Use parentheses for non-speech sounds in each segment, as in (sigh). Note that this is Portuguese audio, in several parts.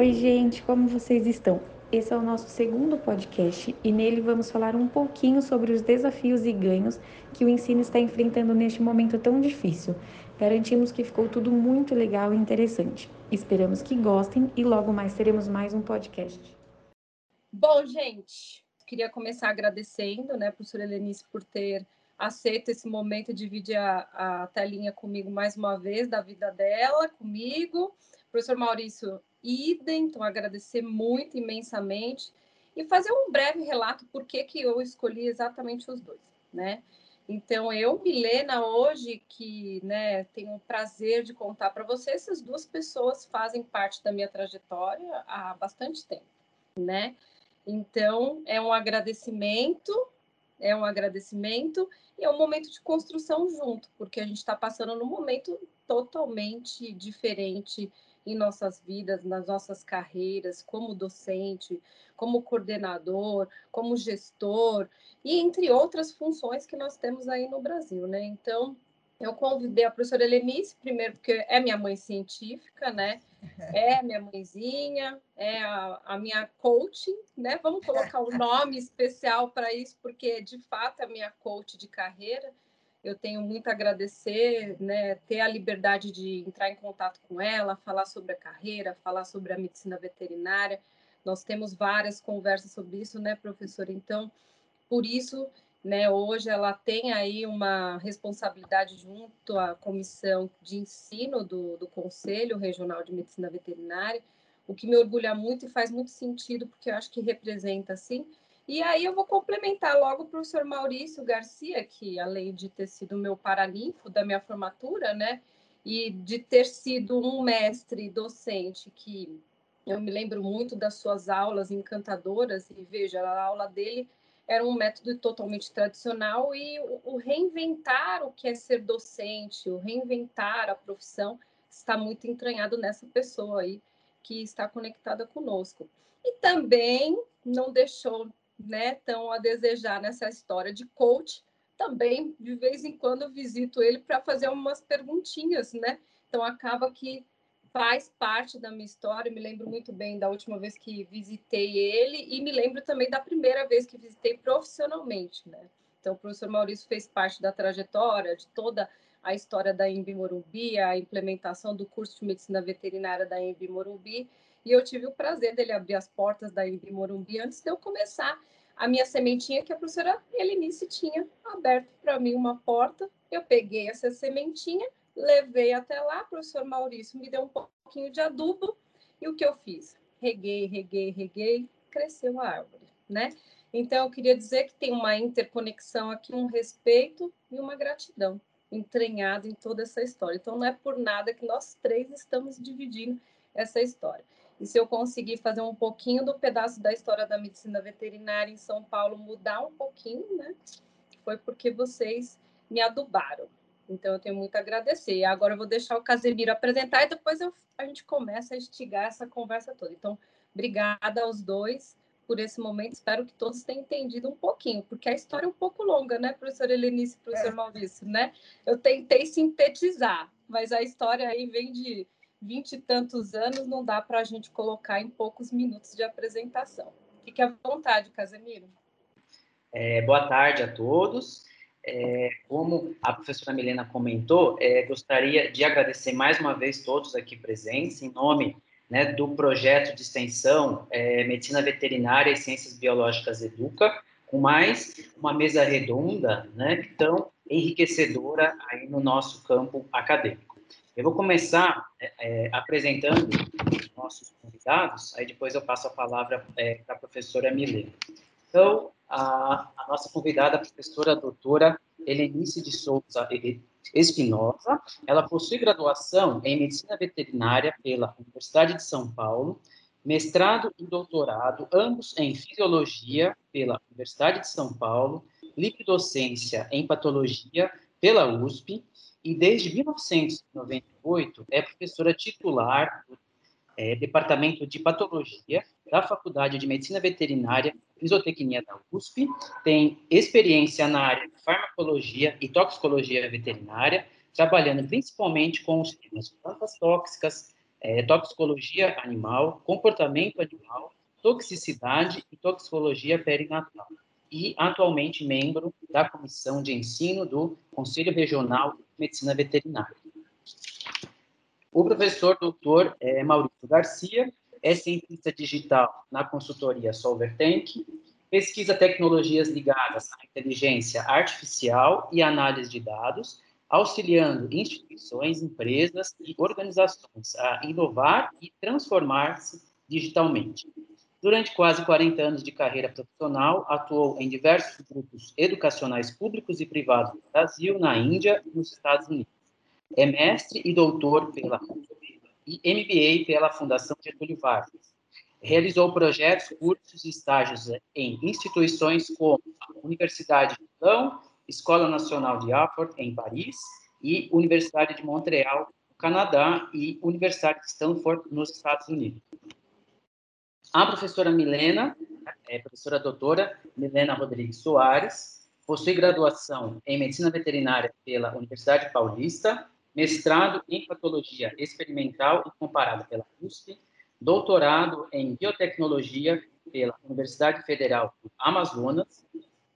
Oi, gente, como vocês estão? Esse é o nosso segundo podcast e nele vamos falar um pouquinho sobre os desafios e ganhos que o ensino está enfrentando neste momento tão difícil. Garantimos que ficou tudo muito legal e interessante. Esperamos que gostem e logo mais teremos mais um podcast. Bom, gente, queria começar agradecendo, né, professora Helenice, por ter aceito esse momento de dividir a, a telinha comigo mais uma vez, da vida dela, comigo. Professor Maurício, idem, então agradecer muito imensamente e fazer um breve relato por que, que eu escolhi exatamente os dois, né? Então, eu, Milena, hoje, que né, tenho o prazer de contar para vocês, essas duas pessoas fazem parte da minha trajetória há bastante tempo, né? Então, é um agradecimento, é um agradecimento e é um momento de construção junto, porque a gente está passando num momento totalmente diferente em nossas vidas, nas nossas carreiras, como docente, como coordenador, como gestor, e entre outras funções que nós temos aí no Brasil, né? Então, eu convidei a professora Helenice, primeiro porque é minha mãe científica, né? (laughs) É minha mãezinha, é a, a minha coach, né? Vamos colocar um nome especial para isso, porque de fato é a minha coach de carreira eu tenho muito a agradecer, né, ter a liberdade de entrar em contato com ela, falar sobre a carreira, falar sobre a medicina veterinária. Nós temos várias conversas sobre isso, né, professora? Então, por isso, né, hoje ela tem aí uma responsabilidade junto à comissão de ensino do, do Conselho Regional de Medicina Veterinária, o que me orgulha muito e faz muito sentido, porque eu acho que representa, assim, e aí eu vou complementar logo o professor Maurício Garcia, que além de ter sido meu paraninfo da minha formatura, né, e de ter sido um mestre docente que eu me lembro muito das suas aulas encantadoras, e veja, a aula dele era um método totalmente tradicional e o reinventar o que é ser docente, o reinventar a profissão está muito entranhado nessa pessoa aí que está conectada conosco. E também não deixou né, tão a desejar nessa história de coach. Também, de vez em quando, visito ele para fazer umas perguntinhas, né? Então, acaba que faz parte da minha história. me lembro muito bem da última vez que visitei ele e me lembro também da primeira vez que visitei profissionalmente, né? Então, o professor Maurício fez parte da trajetória, de toda a história da Embi Morumbi, a implementação do curso de medicina veterinária da Embi Morumbi, e eu tive o prazer dele abrir as portas da Embi Morumbi antes de eu começar a minha sementinha que a professora Helenice tinha aberto para mim uma porta. Eu peguei essa sementinha, levei até lá, o professor Maurício me deu um pouquinho de adubo e o que eu fiz? Reguei, reguei, reguei, cresceu a árvore, né? Então eu queria dizer que tem uma interconexão aqui, um respeito e uma gratidão entranhado em toda essa história. Então não é por nada que nós três estamos dividindo essa história. E se eu conseguir fazer um pouquinho do pedaço da história da medicina veterinária em São Paulo mudar um pouquinho, né? Foi porque vocês me adubaram. Então eu tenho muito a agradecer. Agora eu vou deixar o Casemiro apresentar e depois eu, a gente começa a instigar essa conversa toda. Então, obrigada aos dois por esse momento. Espero que todos tenham entendido um pouquinho, porque a história é um pouco longa, né, professor Helenice e professor é. Maurício, né? Eu tentei sintetizar, mas a história aí vem de vinte e tantos anos, não dá para a gente colocar em poucos minutos de apresentação. Fique à vontade, Casemiro. É, boa tarde a todos. É, como a professora Milena comentou, é, gostaria de agradecer mais uma vez todos aqui presentes, em nome né, do projeto de extensão é, Medicina Veterinária e Ciências Biológicas Educa, com mais uma mesa redonda, né, tão enriquecedora aí no nosso campo acadêmico. Eu vou começar é, é, apresentando os nossos convidados, aí depois eu passo a palavra é, para a professora Milena. Então, a, a, nossa convidada, a professora doutora Helenice de Souza Espinosa, ela possui graduação em Medicina Veterinária pela Universidade de São Paulo, mestrado e doutorado, ambos em Fisiologia pela Universidade de São Paulo, livre docência em Patologia pela USP, e desde 1998 é professora titular do é, Departamento de Patologia da Faculdade de Medicina Veterinária e Zootecnia da USP, tem experiência na área de farmacologia e toxicologia veterinária, trabalhando principalmente com os temas plantas tóxicas, é, toxicologia animal, comportamento animal, toxicidade e toxicologia perinatal. E atualmente membro da comissão de ensino do Conselho Regional de Medicina Veterinária. O professor doutor é, Maurício Garcia é cientista digital na consultoria Solvertank, pesquisa tecnologias ligadas à inteligência artificial e análise de dados, auxiliando instituições, empresas e organizações a inovar e transformar-se digitalmente. Durante quase 40 anos de carreira profissional, atuou em diversos grupos educacionais públicos e privados no Brasil, na Índia e nos Estados Unidos. É mestre e doutor pela e MBA pela Fundação Getúlio Vargas. Realizou projetos, cursos e estágios em instituições como a Universidade de Milão, Escola Nacional de Harvard, em Paris, e Universidade de Montreal, no Canadá, e Universidade de Stanford, nos Estados Unidos. A professora Milena, é professora doutora Milena Rodrigues Soares, possui graduação em Medicina Veterinária pela Universidade Paulista, mestrado em Patologia Experimental e Comparada pela USP, doutorado em Biotecnologia pela Universidade Federal do Amazonas,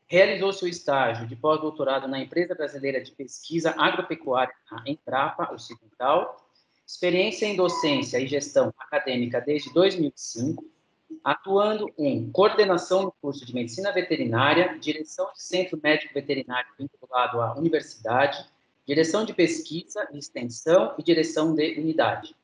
realizou seu estágio de pós-doutorado na Empresa Brasileira de Pesquisa Agropecuária, a Embrapa Ocidental, experiência em docência e gestão acadêmica desde 2005, atuando em coordenação no curso de Medicina Veterinária, direção de Centro Médico Veterinário vinculado à universidade, direção de pesquisa e extensão e direção de unidade,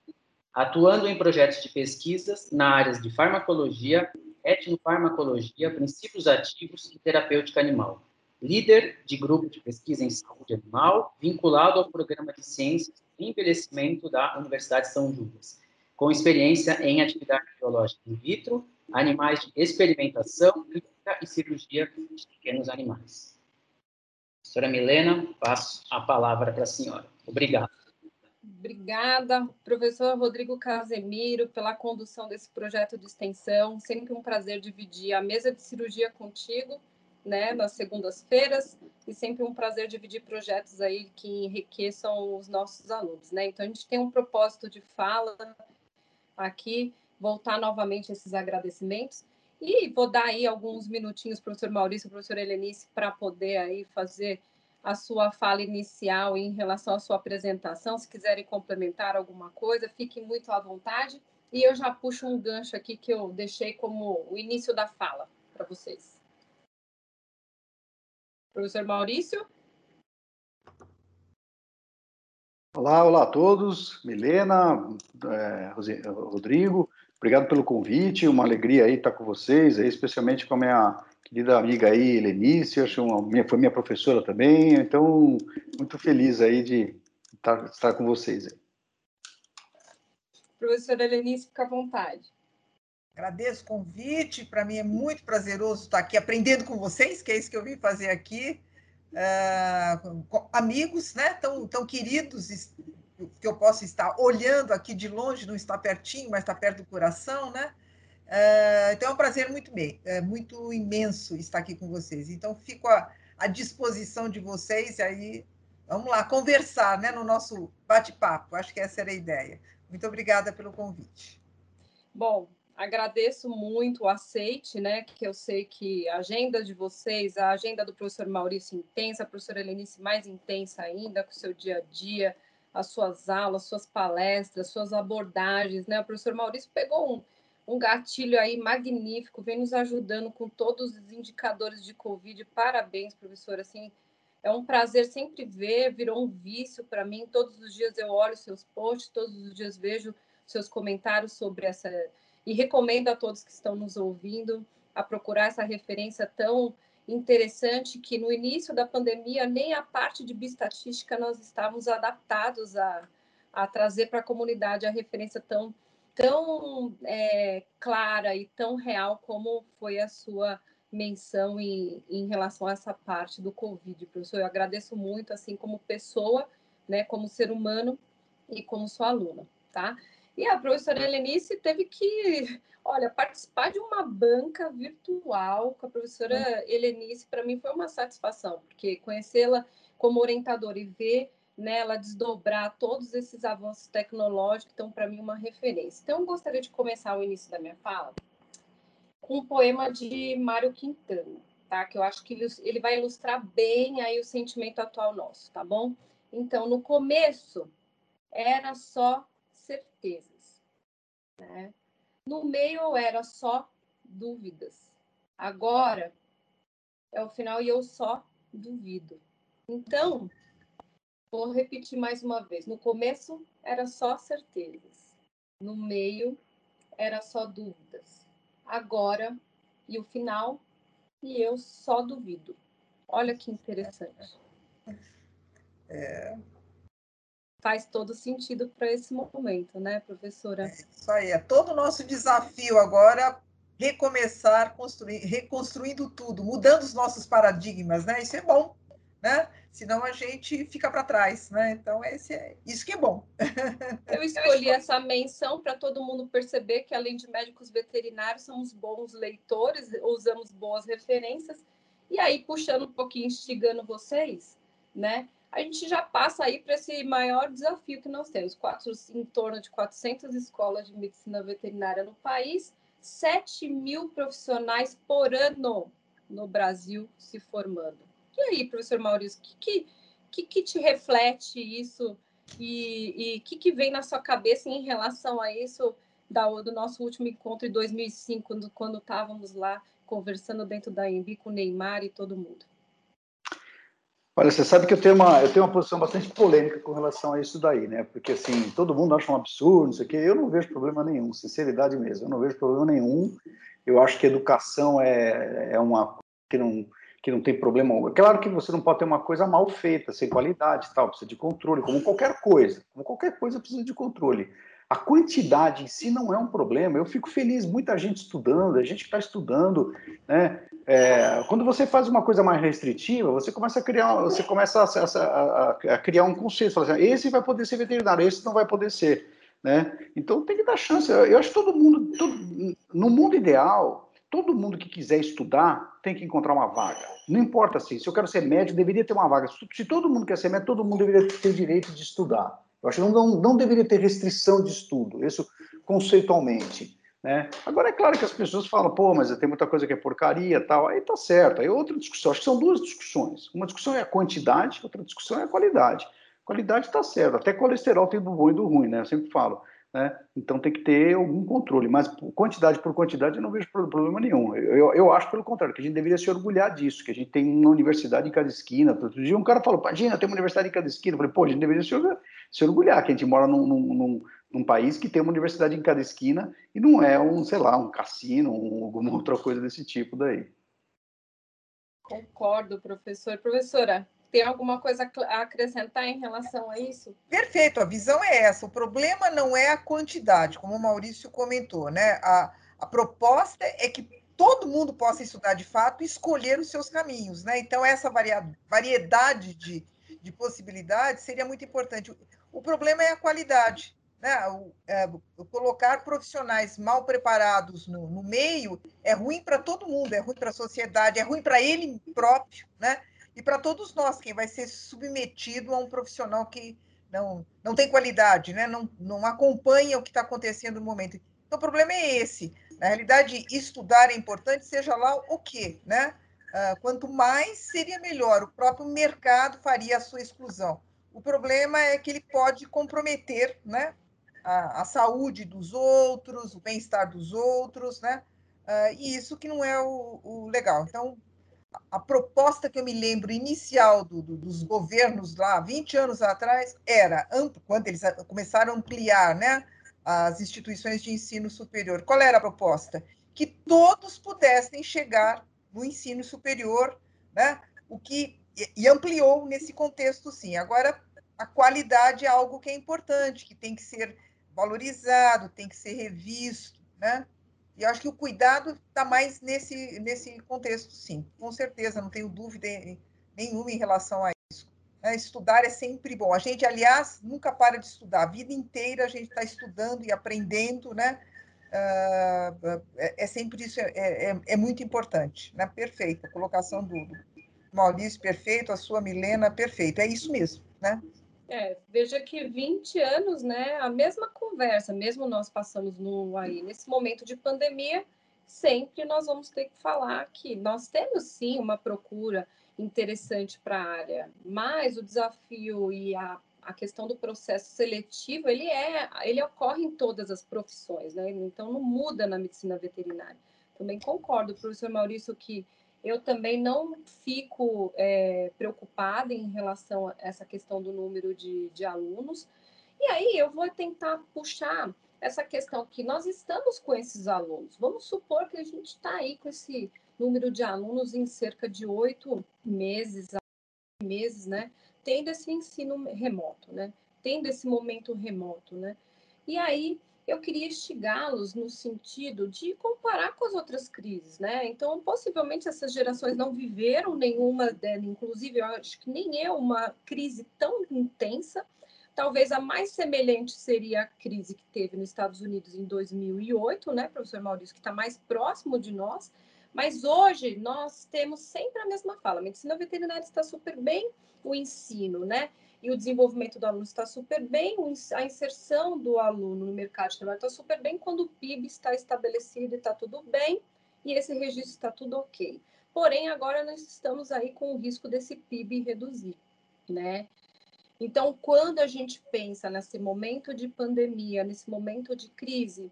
atuando em projetos de pesquisas na áreas de farmacologia, etnofarmacologia, princípios ativos e terapêutica animal. Líder de grupo de pesquisa em saúde animal, vinculado ao programa de ciências e envelhecimento da Universidade de São Judas com experiência em atividade biológica in vitro, animais de experimentação, clínica e cirurgia de pequenos animais. Senhora Milena, passo a palavra para a senhora. Obrigado. Obrigada, professor Rodrigo Casemiro, pela condução desse projeto de extensão. Sempre um prazer dividir a mesa de cirurgia contigo, né, nas segundas-feiras, e sempre um prazer dividir projetos aí que enriqueçam os nossos alunos, né? Então a gente tem um propósito de fala aqui, voltar novamente esses agradecimentos. E vou dar aí alguns minutinhos professor Maurício professor Helenice para poder aí fazer a sua fala inicial em relação à sua apresentação. Se quiserem complementar alguma coisa, fiquem muito à vontade. E eu já puxo um gancho aqui que eu deixei como o início da fala para vocês. Professor Maurício? Olá, olá a todos. Milena, é, Rodrigo, obrigado pelo convite. Uma alegria aí estar com vocês, aí, especialmente com a minha querida amiga aí, Helenice, acho uma, minha, foi minha professora também, então muito feliz aí de estar, estar com vocês. Aí. Professora Helenice, fica à vontade. Agradeço o convite, para mim é muito prazeroso estar aqui aprendendo com vocês, que é isso que eu vim fazer aqui uh, amigos, né, tão, tão queridos, que eu posso estar olhando aqui de longe, não está pertinho, mas está perto do coração, né? Uh, então é um prazer muito bem, é muito imenso estar aqui com vocês. Então fico à, à disposição de vocês e aí vamos lá conversar, né, no nosso bate-papo. Acho que essa era a ideia. Muito obrigada pelo convite. Bom, agradeço muito o aceite, né? Que eu sei que a agenda de vocês, a agenda do professor Maurício intensa, a professora Helenice mais intensa ainda, com o seu dia a dia, as suas aulas, suas palestras, suas abordagens, né? O professor Maurício pegou um, um gatilho aí magnífico, vem nos ajudando com todos os indicadores de Covid. Parabéns, professor, assim, é um prazer sempre ver, virou um vício para mim. Todos os dias eu olho seus posts, todos os dias vejo seus comentários sobre essa e recomendo a todos que estão nos ouvindo a procurar essa referência tão interessante que no início da pandemia nem a parte de bioestatística nós estávamos adaptados a, a trazer para a comunidade a referência tão tão é, clara e tão real como foi a sua menção em, em relação a essa parte do Covid, professor. Eu agradeço muito, assim como pessoa, né, como ser humano e como sua aluna, tá? E a professora Helenice teve que, olha, participar de uma banca virtual com a professora. Helenice, para mim foi uma satisfação, porque conhecê-la como orientadora e ver nela desdobrar todos esses avanços tecnológicos, então, para mim, uma referência. Então, eu gostaria de começar o início da minha fala com um poema de Mário Quintana, tá? Que eu acho que ele, vai ilustrar bem aí o sentimento atual nosso, tá bom? Então, no começo, era só certezas, né? No meio, era só dúvidas. Agora, é o final e eu só duvido. Então, Vou repetir mais uma vez. No começo era só certezas. No meio era só dúvidas. Agora e o final e eu só duvido. Olha que interessante. É. Faz todo sentido para esse momento, né, professora? É isso aí. É todo o nosso desafio agora recomeçar, construir, reconstruindo tudo, mudando os nossos paradigmas, né? Isso é bom, né? senão a gente fica para trás, né? Então, esse é, isso que é bom. Eu (laughs) escolhi essa menção para todo mundo perceber que, além de médicos veterinários, somos bons leitores, usamos boas referências. E aí, puxando um pouquinho, instigando vocês, né? A gente já passa aí para esse maior desafio que nós temos. Quatro, em torno de 400 escolas de medicina veterinária no país, 7 mil profissionais por ano no Brasil se formando e aí, professor Maurício, o que, que, que, te reflete isso e o que, que vem na sua cabeça em relação a isso da, do nosso último encontro em 2005, quando, estávamos lá conversando dentro da EMB com o Neymar e todo mundo? Olha, você sabe que eu tenho uma, eu tenho uma posição bastante polêmica com relação a isso daí, né? Porque, assim, todo mundo acha um absurdo, não sei o quê. Eu não vejo problema nenhum, sinceridade mesmo. Eu não vejo problema nenhum. Eu acho que educação é, é uma que não que não tem problema. Claro que você não pode ter uma coisa mal feita, sem qualidade, tal, precisa de controle, como qualquer coisa. Como qualquer coisa precisa de controle. A quantidade em si não é um problema. Eu fico feliz, muita gente estudando, a gente está estudando, né? É, quando você faz uma coisa mais restritiva, você começa a criar, você começa a, a, a, criar um conceito, assim, esse vai poder ser veterinário, esse não vai poder ser, né? Então tem que dar chance. Eu, eu acho que todo mundo, todo, no mundo ideal, todo mundo que quiser estudar tem que encontrar uma vaga. Não importa assim, se eu quero ser médico, deveria ter uma vaga. Se todo mundo quer ser médico, todo mundo deveria ter direito de estudar. Eu acho que não, não, deveria ter restrição de estudo, isso conceitualmente. Né? Agora, é claro que as pessoas falam, pô, mas tem muita coisa que é porcaria tal. Aí tá certo, aí é outra discussão. Acho que são duas discussões. Uma discussão é a quantidade, outra discussão é a qualidade. Qualidade está certo, até colesterol tem do bom e do ruim, né? Eu sempre falo. Né? Então tem que ter algum controle, mas quantidade por quantidade eu não vejo problema nenhum. Eu, eu acho pelo contrário, que a gente deveria se orgulhar disso, que a gente tem uma universidade em cada esquina. Outro dia um cara falou, imagina, tem uma universidade em cada esquina. Eu falei, pô, a gente deveria se orgulhar, se orgulhar que a gente mora num, num, num, país que tem uma universidade em cada esquina e não é um, sei lá, um cassino, um, alguma outra coisa desse tipo daí. Concordo, professor. Professora, tem alguma coisa a acrescentar em relação a isso? Perfeito, a visão é essa. O problema não é a quantidade, como o Maurício comentou, né? A, a proposta é que todo mundo possa estudar de fato e escolher os seus caminhos, né? Então, essa variedade de, de possibilidades seria muito importante. O problema é a qualidade. Né? O, é, colocar profissionais mal preparados no, no meio é ruim para todo mundo, é ruim para a sociedade, é ruim para ele próprio, né? e para todos nós, quem vai ser submetido a um profissional que não, não tem qualidade, né? não, não acompanha o que está acontecendo no momento. Então, o problema é esse. Na realidade, estudar é importante, seja lá o quê, né? Uh, quanto mais, seria melhor. O próprio mercado faria a sua exclusão. O problema é que ele pode comprometer né, a, a saúde dos outros, o bem-estar dos outros, né? Uh, e isso que não é o, o legal. Então, a proposta que eu me lembro inicial do, do, dos governos lá, 20 anos atrás, era, quando eles começaram a ampliar né, as instituições de ensino superior, qual era a proposta? Que todos pudessem chegar no ensino superior, né, o que e ampliou nesse contexto, sim. Agora, a qualidade é algo que é importante, que tem que ser valorizado, tem que ser revisto, né? E acho que o cuidado está mais nesse, nesse contexto, sim. Com certeza, não tenho dúvida nenhuma em relação a isso. É, estudar é sempre bom. A gente, aliás, nunca para de estudar. A vida inteira a gente está estudando e aprendendo, né? Uh, é, é, sempre isso, é, é, é, muito importante. Né? Perfeito. A colocação do Maurício, perfeito. A sua Milena, perfeito. É isso mesmo, né? É, veja que 20 anos, né, a mesma conversa, mesmo nós passamos no, aí, nesse momento de pandemia, sempre nós vamos ter que falar que nós temos sim uma procura interessante para a área, mas o desafio e a, a questão do processo seletivo, ele é, ele ocorre em todas as profissões, né? Então não muda na medicina veterinária. Também concordo, professor Maurício, que eu também não fico é, preocupada em relação a essa questão do número de, de alunos. E aí eu vou tentar puxar essa questão que nós estamos com esses alunos. Vamos supor que a gente está aí com esse número de alunos em cerca de oito meses, meses, né? Tendo esse ensino remoto, né? Tendo esse momento remoto, né? E aí eu queria instigá-los no sentido de comparar com as outras crises, né? Então, possivelmente essas gerações não viveram nenhuma, inclusive eu acho que nem é uma crise tão intensa. Talvez a mais semelhante seria a crise que teve nos Estados Unidos em 2008, né, professor Maurício, que está mais próximo de nós. Mas hoje nós temos sempre a mesma fala: a medicina veterinária está super bem, o ensino, né? E o desenvolvimento do aluno está super bem, a inserção do aluno no mercado de trabalho está super bem quando o PIB está estabelecido e está tudo bem, e esse registro está tudo ok. Porém, agora nós estamos aí com o risco desse PIB reduzir, né? Então, quando a gente pensa nesse momento de pandemia, nesse momento de crise,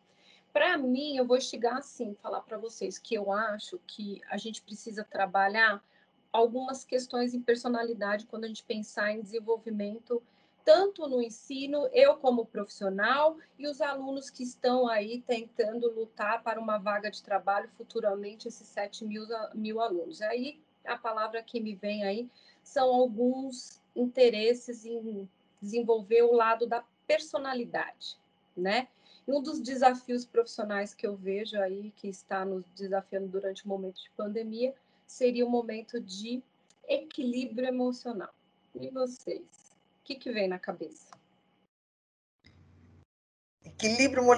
para mim, eu vou chegar assim, falar para vocês que eu acho que a gente precisa trabalhar algumas questões em personalidade quando a gente pensar em desenvolvimento, tanto no ensino, eu como profissional, e os alunos que estão aí tentando lutar para uma vaga de trabalho futuramente, esses 7 mil, mil alunos. Aí a palavra que me vem aí são alguns interesses em desenvolver o lado da personalidade, né? E um dos desafios profissionais que eu vejo aí, que está nos desafiando durante o momento de pandemia, seria um momento de equilíbrio emocional. E vocês? O que, que vem na cabeça? Equilíbrio (laughs)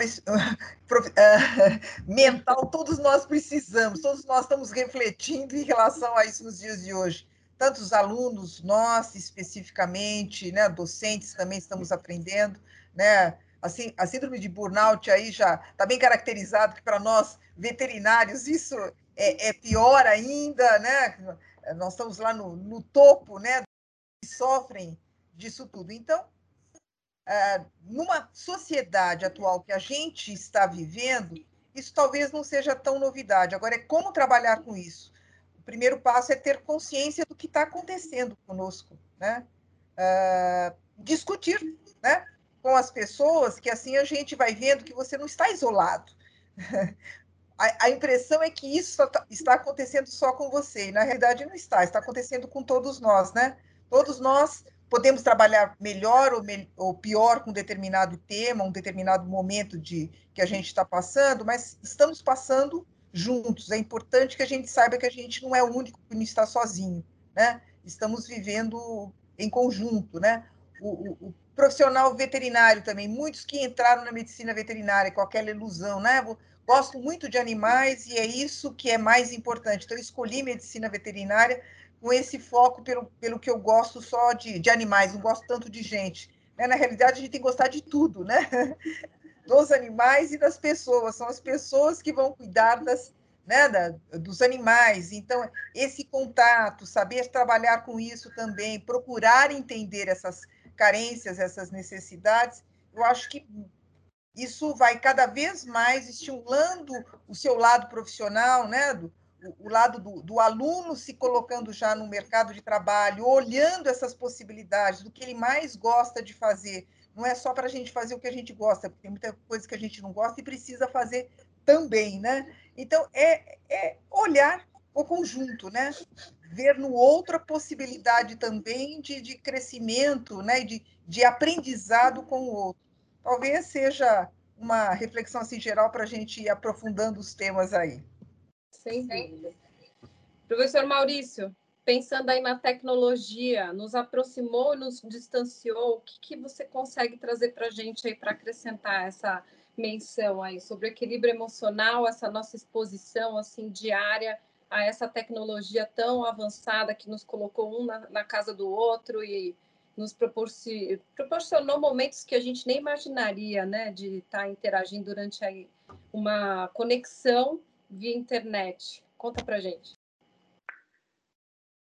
eh, (laughs) mental, todos nós precisamos, todos nós estamos refletindo em relação a isso nos dias de hoje. Tanto os alunos, nós especificamente, né, docentes também estamos aprendendo, né, assim, a síndrome de burnout aí já está bem caracterizado que para nós veterinários isso é, é, pior ainda, né? Nós estamos lá no, no topo, né? Sofrem disso tudo. Então, é, numa sociedade atual que a gente está vivendo, isso talvez não seja tão novidade. Agora, é como trabalhar com isso. O primeiro passo é ter consciência do que está acontecendo conosco, né? É, discutir, né? Com as pessoas, que assim a gente vai vendo que você não está isolado (laughs) a, a, impressão é que isso tá, está acontecendo só com você, e na realidade não está, está acontecendo com todos nós, né? Todos nós podemos trabalhar melhor ou, me, ou pior com um determinado tema, um determinado momento de que a gente está passando, mas estamos passando juntos. É importante que a gente saiba que a gente não é o único que não está sozinho, né? Estamos vivendo em conjunto, né? O, o, o profissional veterinário também, muitos que entraram na medicina veterinária com aquela ilusão, né? Gosto muito de animais e é isso que é mais importante. Então, escolhi medicina veterinária com esse foco pelo, pelo que eu gosto só de, de animais, não gosto tanto de gente. Né? Na realidade, a gente tem que gostar de tudo, né? (laughs) Dos animais e das pessoas. São as pessoas que vão cuidar das, né, da, dos animais. Então, esse contato, saber trabalhar com isso também, procurar entender essas carências, essas necessidades, eu acho que isso vai cada vez mais estimulando o seu lado profissional, né? Do, o, lado do, do, aluno se colocando já no mercado de trabalho, olhando essas possibilidades, do que ele mais gosta de fazer. Não é só para a gente fazer o que a gente gosta, porque tem muita coisa que a gente não gosta e precisa fazer também, né? Então, é, é olhar o conjunto, né? Ver no outro a possibilidade também de, de crescimento, né? De, de aprendizado com o outro talvez seja uma reflexão assim geral para a gente ir aprofundando os temas aí. Sem dúvida. Professor Maurício, pensando aí na tecnologia, nos aproximou e nos distanciou, o que, que você consegue trazer para a gente aí para acrescentar essa menção aí sobre o equilíbrio emocional, essa nossa exposição assim diária a essa tecnologia tão avançada que nos colocou um na, na casa do outro e nos proporcionou momentos que a gente nem imaginaria, né, de estar interagindo durante aí uma conexão via internet. Conta para gente.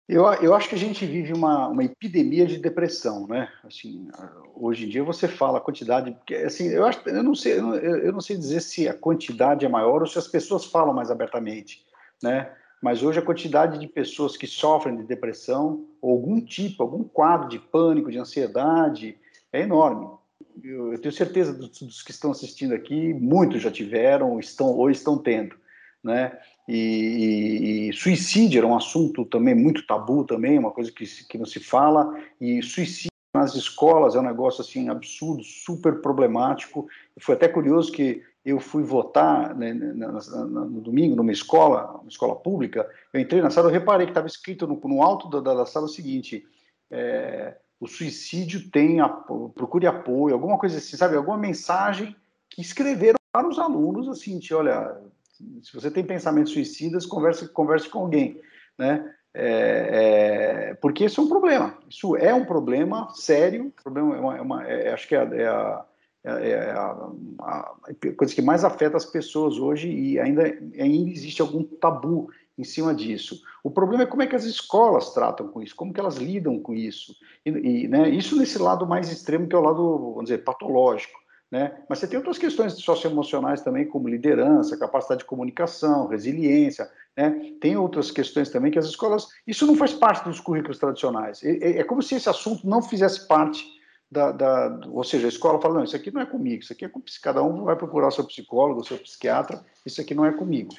Eu, eu acho que a gente vive uma, uma epidemia de depressão, né? Assim, hoje em dia você fala a quantidade, porque, assim, eu, acho, eu, não sei, eu, eu não sei dizer se a quantidade é maior ou se as pessoas falam mais abertamente, né? Mas hoje a quantidade de pessoas que sofrem de depressão, algum tipo, algum quadro de pânico, de ansiedade, é enorme. Eu, tenho certeza dos, dos, que estão assistindo aqui, muitos já tiveram, estão ou estão tendo, né? E, e, e, suicídio era um assunto também muito tabu também, uma coisa que, que não se fala, e suicídio nas escolas é um negócio assim absurdo, super problemático. Foi até curioso que eu fui votar né, no domingo numa escola, uma escola pública, eu entrei na sala, eu reparei que estava escrito no, no alto da, da, sala o seguinte, é, o suicídio tem, procure apoio, alguma coisa assim, sabe, alguma mensagem que escreveram para os alunos, assim, olha, se você tem pensamentos suicidas, converse, converse com alguém, né? É, é, porque isso é um problema. Isso é um problema sério. Problema é uma, é uma é, acho que é, é a, é a, a, a, coisa que mais afeta as pessoas hoje e ainda, ainda existe algum tabu em cima disso. O problema é como é que as escolas tratam com isso, como que elas lidam com isso. E, e né, isso nesse lado mais extremo que é o lado, vamos dizer, patológico. Né? Mas você tem outras questões socioemocionais também, como liderança, capacidade de comunicação, resiliência. Né? Tem outras questões também que as escolas. Isso não faz parte dos currículos tradicionais. É, é como se esse assunto não fizesse parte da, da, Ou seja, a escola fala: não, isso aqui não é comigo, isso aqui é com. Cada um vai procurar o seu psicólogo, o seu psiquiatra, isso aqui não é comigo.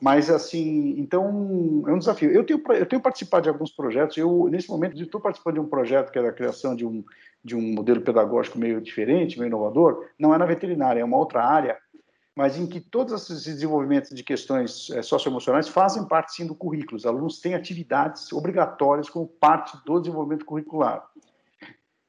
Mas, assim, então, é um desafio. Eu tenho, eu tenho participado de alguns projetos. Eu, nesse momento, estou participando de um projeto que é a criação de um de um modelo pedagógico meio diferente, meio inovador, não é na veterinária, é uma outra área, mas em que todos esses desenvolvimentos de questões é, socioemocionais fazem parte sim do currículo. Os alunos têm atividades obrigatórias como parte do desenvolvimento curricular.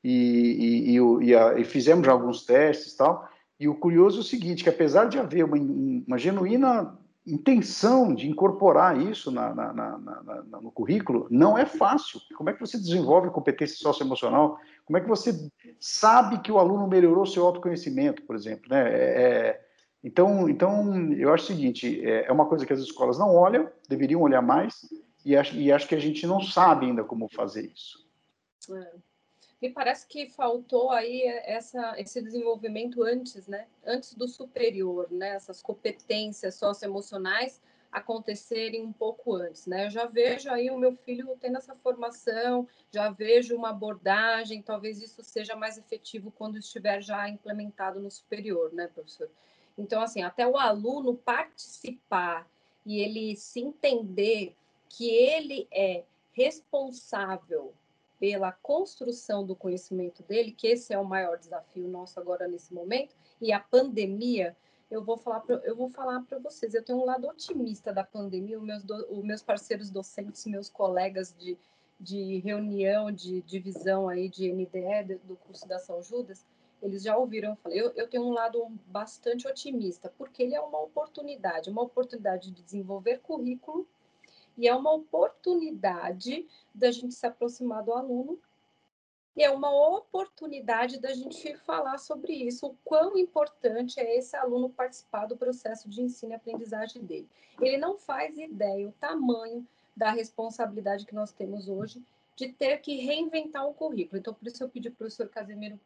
E, e, e, e, a, fizemos alguns testes tal. E o curioso é o seguinte, que apesar de haver uma, uma genuína intenção de incorporar isso na, na, na, no currículo não é fácil. Como é que você desenvolve competência socioemocional? Como é que você sabe que o aluno melhorou seu autoconhecimento, por exemplo? Né? É, é, então, então, eu acho o seguinte: é, é uma coisa que as escolas não olham, deveriam olhar mais, e acho, e acho que a gente não sabe ainda como fazer isso. É me parece que faltou aí essa, esse desenvolvimento antes, né? Antes do superior, né? Essas competências socioemocionais acontecerem um pouco antes, né? Eu já vejo aí o meu filho tendo essa formação, já vejo uma abordagem, talvez isso seja mais efetivo quando estiver já implementado no superior, né, professor? Então, assim, até o aluno participar e ele se entender que ele é responsável pela construção do conhecimento dele, que esse é o maior desafio nosso agora nesse momento, e a pandemia, eu vou falar pra, eu vou falar para vocês, eu tenho um lado otimista da pandemia, os meus, do, os meus parceiros docentes, meus colegas de, de reunião, de divisão aí de NDE, do curso da São Judas, eles já ouviram, falei, eu, eu tenho um lado bastante otimista, porque ele é uma oportunidade, uma oportunidade de desenvolver currículo e é uma oportunidade da gente se aproximar do aluno e é uma oportunidade da gente falar sobre isso, o quão importante é esse aluno participar do processo de ensino e aprendizagem dele. Ele não faz ideia o tamanho da responsabilidade que nós temos hoje de ter que reinventar um currículo. Então, por isso eu pedi para o professor Casemiro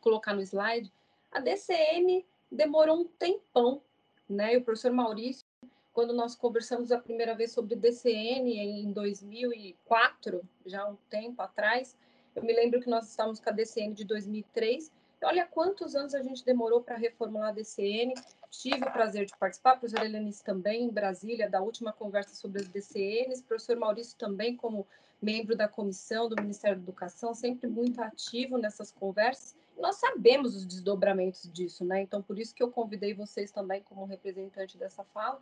colocar no slide. A DCM demorou um tempão, né? E o professor Maurício quando nós conversamos a primeira vez sobre DCN em 2004, já um tempo atrás, eu me lembro que nós estávamos com a DCN de 2003. Olha quantos anos a gente demorou para reformular a DCN. Tive o prazer de participar, professor Helenice também, em Brasília, da última conversa sobre as DCNs. Professor Maurício também, como membro da comissão do Ministério da Educação, sempre muito ativo nessas conversas. nós sabemos os desdobramentos disso, né? Então, por isso que eu convidei vocês também como representante dessa fala,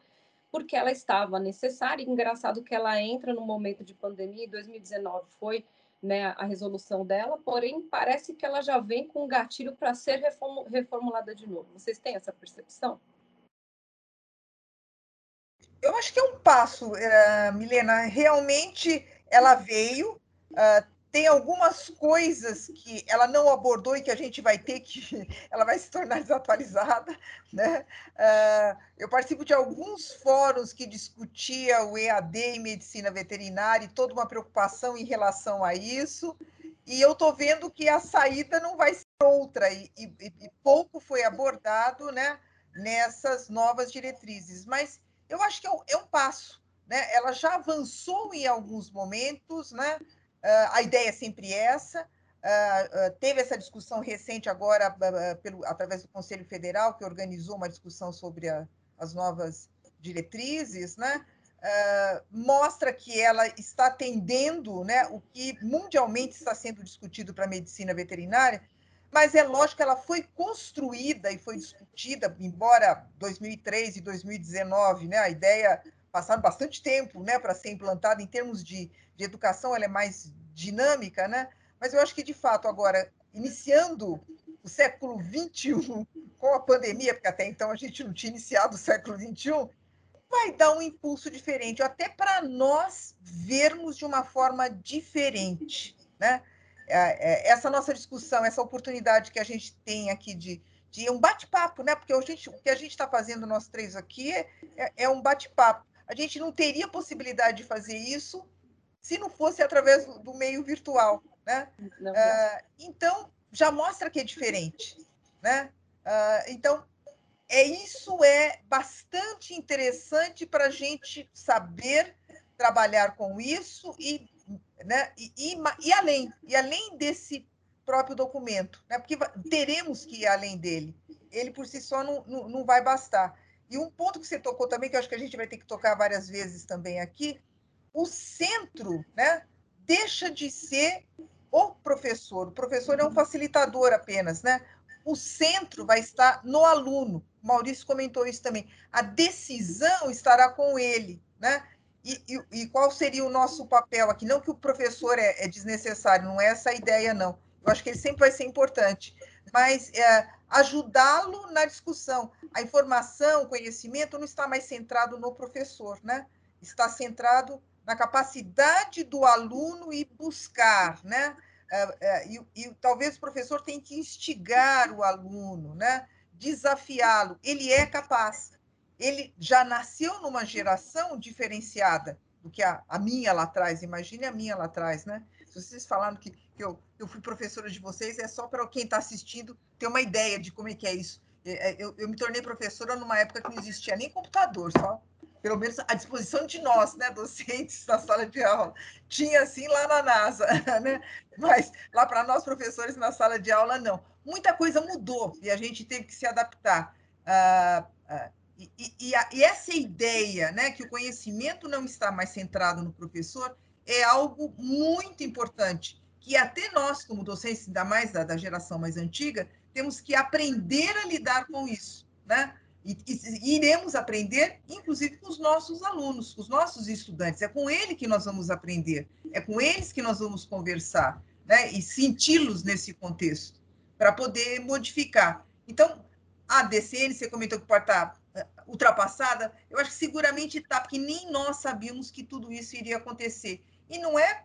porque ela estava necessária. E engraçado que ela entra no momento de pandemia, em 2019 foi né, a resolução dela, porém parece que ela já vem com um gatilho para ser reformulada de novo. Vocês têm essa percepção? Eu acho que é um passo, uh, Milena. Realmente ela veio, uh, tem algumas coisas que ela não abordou e que a gente vai ter que. (laughs) Ela vai se tornar desatualizada. Né? Uh, eu participo de alguns fóruns que discutia o EAD em medicina veterinária e toda uma preocupação em relação a isso. E eu estou vendo que a saída não vai ser outra, e, e, e pouco foi abordado né, nessas novas diretrizes. Mas eu acho que é um, é um passo. Né? Ela já avançou em alguns momentos, né? Uh, a ideia é sempre essa. Uh, uh, teve essa discussão recente agora pelo, através do Conselho Federal, que organizou uma discussão sobre a, as novas diretrizes, né? mostra que ela está atendendo né, o que mundialmente está sendo discutido para a medicina veterinária, mas é lógico que ela foi construída e foi discutida, embora 2003 e 2019, né, a ideia passaram bastante tempo né, para ser implantada em termos de, de educação, ela é mais dinâmica, né? mas eu acho que, de fato, agora, iniciando o século XXI, com a pandemia, porque até então a gente não tinha iniciado o século XXI, vai dar um impulso diferente, até para nós vermos de uma forma diferente. Né? É, é, essa nossa discussão, essa oportunidade que a gente tem aqui de, de um bate-papo, né? porque a gente, o que a gente está fazendo, nós três aqui, é, é um bate-papo a gente não teria possibilidade de fazer isso se não fosse através do, meio virtual, né? Uh, então já mostra que é diferente, né? Uh, então é isso é bastante interessante para a gente saber trabalhar com isso e, né? E, e, e, além e além desse próprio documento, né? Porque teremos que ir além dele. Ele por si só não, não, não vai bastar. E um ponto que você tocou também, que eu acho que a gente vai ter que tocar várias vezes também aqui, o centro né, deixa de ser o professor. O professor é um facilitador apenas, né? O centro vai estar no aluno. O Maurício comentou isso também. A decisão estará com ele, né? E, e, e qual seria o nosso papel aqui? Não que o professor é, é, desnecessário, não é essa a ideia, não. Eu acho que ele sempre vai ser importante, mas é, ajudá-lo na discussão. A informação, o conhecimento não está mais centrado no professor, né? Está centrado na capacidade do aluno e buscar, né? É, é, e, e, talvez o professor tenha que instigar o aluno, né? desafiá-lo. Ele é capaz. Ele já nasceu numa geração diferenciada do que a, a minha lá atrás. Imagine a minha lá atrás, né? Se vocês falaram que, que eu, eu fui professora de vocês, é só para quem está assistindo ter uma ideia de como é que é isso. É, é, eu, eu me tornei professora numa época que não existia nem computador, só pelo menos à disposição de nós, né, docentes (laughs) na sala de aula. Tinha assim lá na NASA, (laughs) né? Mas lá para nós professores na sala de aula não. Muita coisa mudou e a gente teve que se adaptar. Ah, ah, e, e, e, essa ideia, né, que o conhecimento não está mais centrado no professor, é algo muito importante que até nós, como docentes, ainda mais da, da geração mais antiga, temos que aprender a lidar com isso, né? E, e, iremos aprender, inclusive, com os nossos alunos, com os nossos estudantes. É com ele que nós vamos aprender, é com eles que nós vamos conversar, né? E senti-los nesse contexto, para poder modificar. Então, a DCN, você comentou que pode estar eh, ultrapassada, eu acho que seguramente está, porque nem nós sabíamos que tudo isso iria acontecer. E não é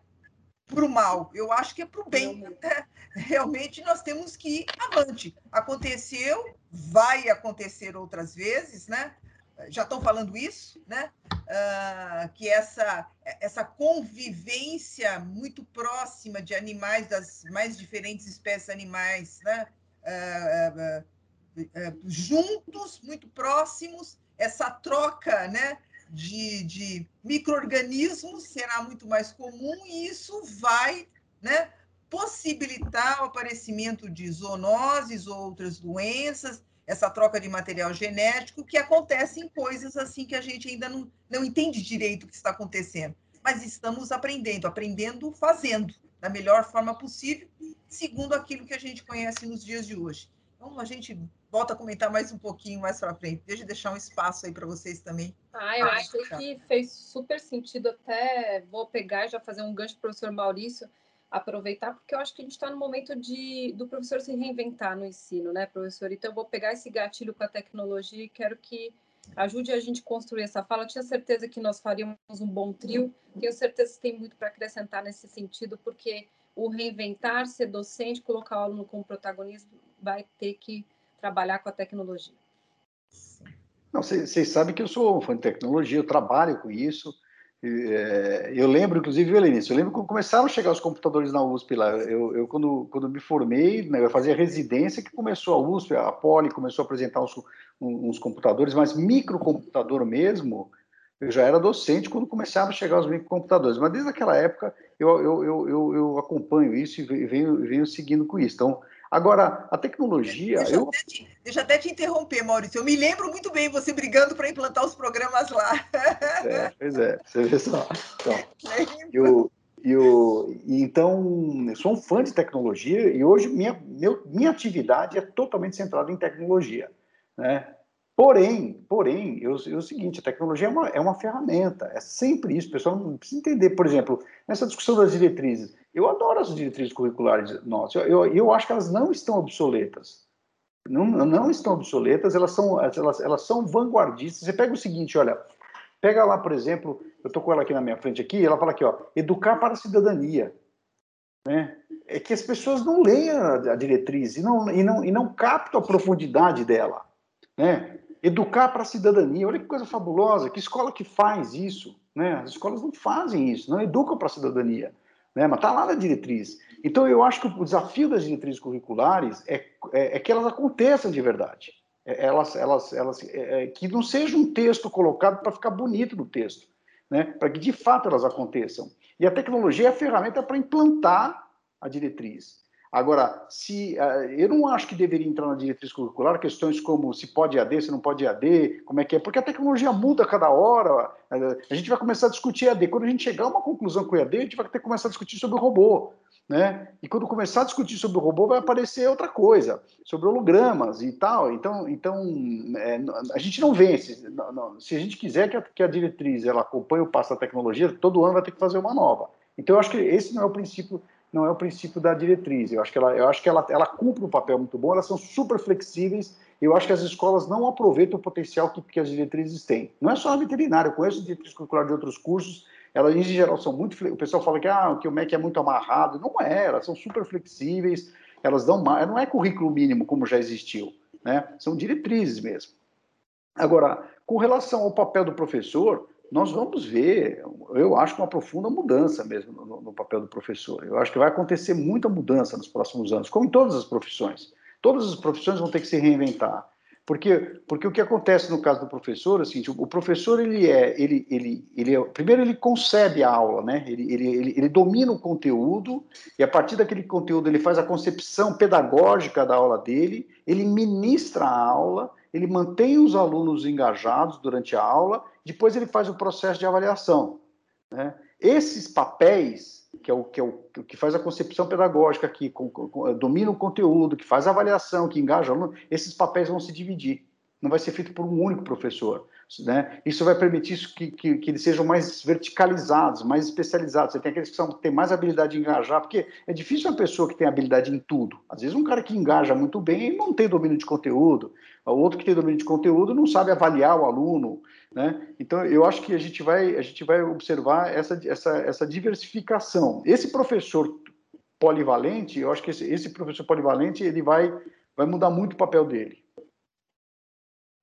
para o mal, eu acho que é para o bem. Né? (laughs) Realmente nós temos que ir avante. Aconteceu, vai acontecer outras vezes, né? Já estão falando isso, né? Uh, que essa, essa convivência muito próxima de animais das mais diferentes espécies animais, né? Uh, uh, juntos, muito próximos, essa troca, né? De, de micro-organismos será muito mais comum e isso vai né, possibilitar o aparecimento de zoonoses ou outras doenças, essa troca de material genético, que acontece em coisas assim que a gente ainda não, não entende direito o que está acontecendo. Mas estamos aprendendo, aprendendo fazendo, da melhor forma possível, segundo aquilo que a gente conhece nos dias de hoje. Então, a gente volta a comentar mais um pouquinho mais para frente. Deixa eu deixar um espaço aí para vocês também. Ah, eu achei que fez super sentido. Até vou pegar e já fazer um gancho para o professor Maurício aproveitar, porque eu acho que a gente está no momento de, do professor se reinventar no ensino, né, professor? Então, eu vou pegar esse gatilho com a tecnologia e quero que ajude a gente a construir essa fala. Eu tinha certeza que nós faríamos um bom trio, tenho certeza que tem muito para acrescentar nesse sentido, porque o reinventar, ser docente, colocar o aluno como protagonista, vai ter que trabalhar com a tecnologia. Não, vocês sabem que eu sou um fã de tecnologia, eu trabalho com isso. É, eu lembro, inclusive, Helenice, eu lembro quando começaram a chegar os computadores na USP lá. Eu, eu quando, quando me formei, né, eu fazia residência, que começou a USP, a Poli começou a apresentar uns, uns computadores, mas microcomputador mesmo, eu já era docente quando começavam a chegar os microcomputadores. Mas desde aquela época eu, eu, eu, eu, acompanho isso e venho, venho seguindo com isso. Então, Agora, a tecnologia. Deixa, eu... Até te, deixa até te interromper, Maurício. Eu me lembro muito bem você brigando para implantar os programas lá. É, pois é, você vê só. Então, eu, eu, então, eu sou um fã de tecnologia e hoje minha, meu, minha atividade é totalmente centrada em tecnologia. Né? Porém, porém, eu, eu, é o seguinte, a tecnologia é uma, é uma ferramenta, é sempre isso, o pessoal não precisa entender, por exemplo, nessa discussão das diretrizes, eu adoro as diretrizes curriculares nossas, eu, eu, eu acho que elas não estão obsoletas, não, não estão obsoletas, elas são, elas, elas são vanguardistas, você pega o seguinte, olha, pega lá, por exemplo, eu estou com ela aqui na minha frente aqui, ela fala aqui, ó, educar para a cidadania, né? É que as pessoas não leem a, a diretriz e não, e, não, e não captam a profundidade dela, né? Educar para a cidadania, olha que coisa fabulosa, que escola que faz isso? Né? As escolas não fazem isso, não educam para a cidadania, né? mas está lá na diretriz. Então, eu acho que o desafio das diretrizes curriculares é, é, é que elas aconteçam de verdade. É, elas, elas, elas, é, é, que não seja um texto colocado para ficar bonito no texto, né? para que de fato elas aconteçam. E a tecnologia é a ferramenta para implantar a diretriz. Agora, se uh, eu não acho que deveria entrar na diretriz curricular questões como se pode AD, se não pode AD, como é que é, porque a tecnologia muda a cada hora. Uh, a gente vai começar a discutir AD. Quando a gente chegar a uma conclusão com o AD, a gente vai ter que começar a discutir sobre o robô. Né? E quando começar a discutir sobre o robô, vai aparecer outra coisa, sobre hologramas e tal. Então, então é, a gente não vence. Não, não. Se a gente quiser que a, que a diretriz ela acompanhe o passo da tecnologia, todo ano vai ter que fazer uma nova. Então, eu acho que esse não é o princípio não é o princípio da diretriz. Eu acho que ela, eu acho que ela, ela cumpre um papel muito bom, elas são super flexíveis. Eu acho que as escolas não aproveitam o potencial que, que as diretrizes têm. Não é só a veterinária, eu conheço diretriz curricular de outros cursos, elas em geral são muito. O pessoal fala que, ah, que o MEC é muito amarrado. Não é, elas são super flexíveis, elas dão. Não é currículo mínimo como já existiu, né? São diretrizes mesmo. Agora, com relação ao papel do professor, nós vamos ver, eu acho, uma profunda mudança mesmo no, no, papel do professor. Eu acho que vai acontecer muita mudança nos próximos anos, como em todas as profissões. Todas as profissões vão ter que se reinventar. Porque, porque o que acontece no caso do professor, assim, o professor, ele é, ele, ele, ele é, primeiro ele concebe a aula, né? Ele, ele, ele, ele domina o conteúdo e a partir daquele conteúdo ele faz a concepção pedagógica da aula dele, ele ministra a aula, ele mantém os alunos engajados durante a aula depois ele faz o processo de avaliação. Né? Esses papéis, que é o que, é o, que faz a concepção pedagógica, que com, com, domina o conteúdo, que faz a avaliação, que engaja o aluno, esses papéis vão se dividir. Não vai ser feito por um único professor. Né? Isso vai permitir que, que, que, eles sejam mais verticalizados, mais especializados. Você tem aqueles que são, têm mais habilidade de engajar, porque é difícil uma pessoa que tem habilidade em tudo. Às vezes, um cara que engaja muito bem não tem domínio de conteúdo, o outro que tem domínio de conteúdo não sabe avaliar o aluno. Né? Então, eu acho que a gente vai, a gente vai observar essa, essa, essa diversificação. Esse professor polivalente, eu acho que esse, esse professor polivalente ele vai, vai mudar muito o papel dele.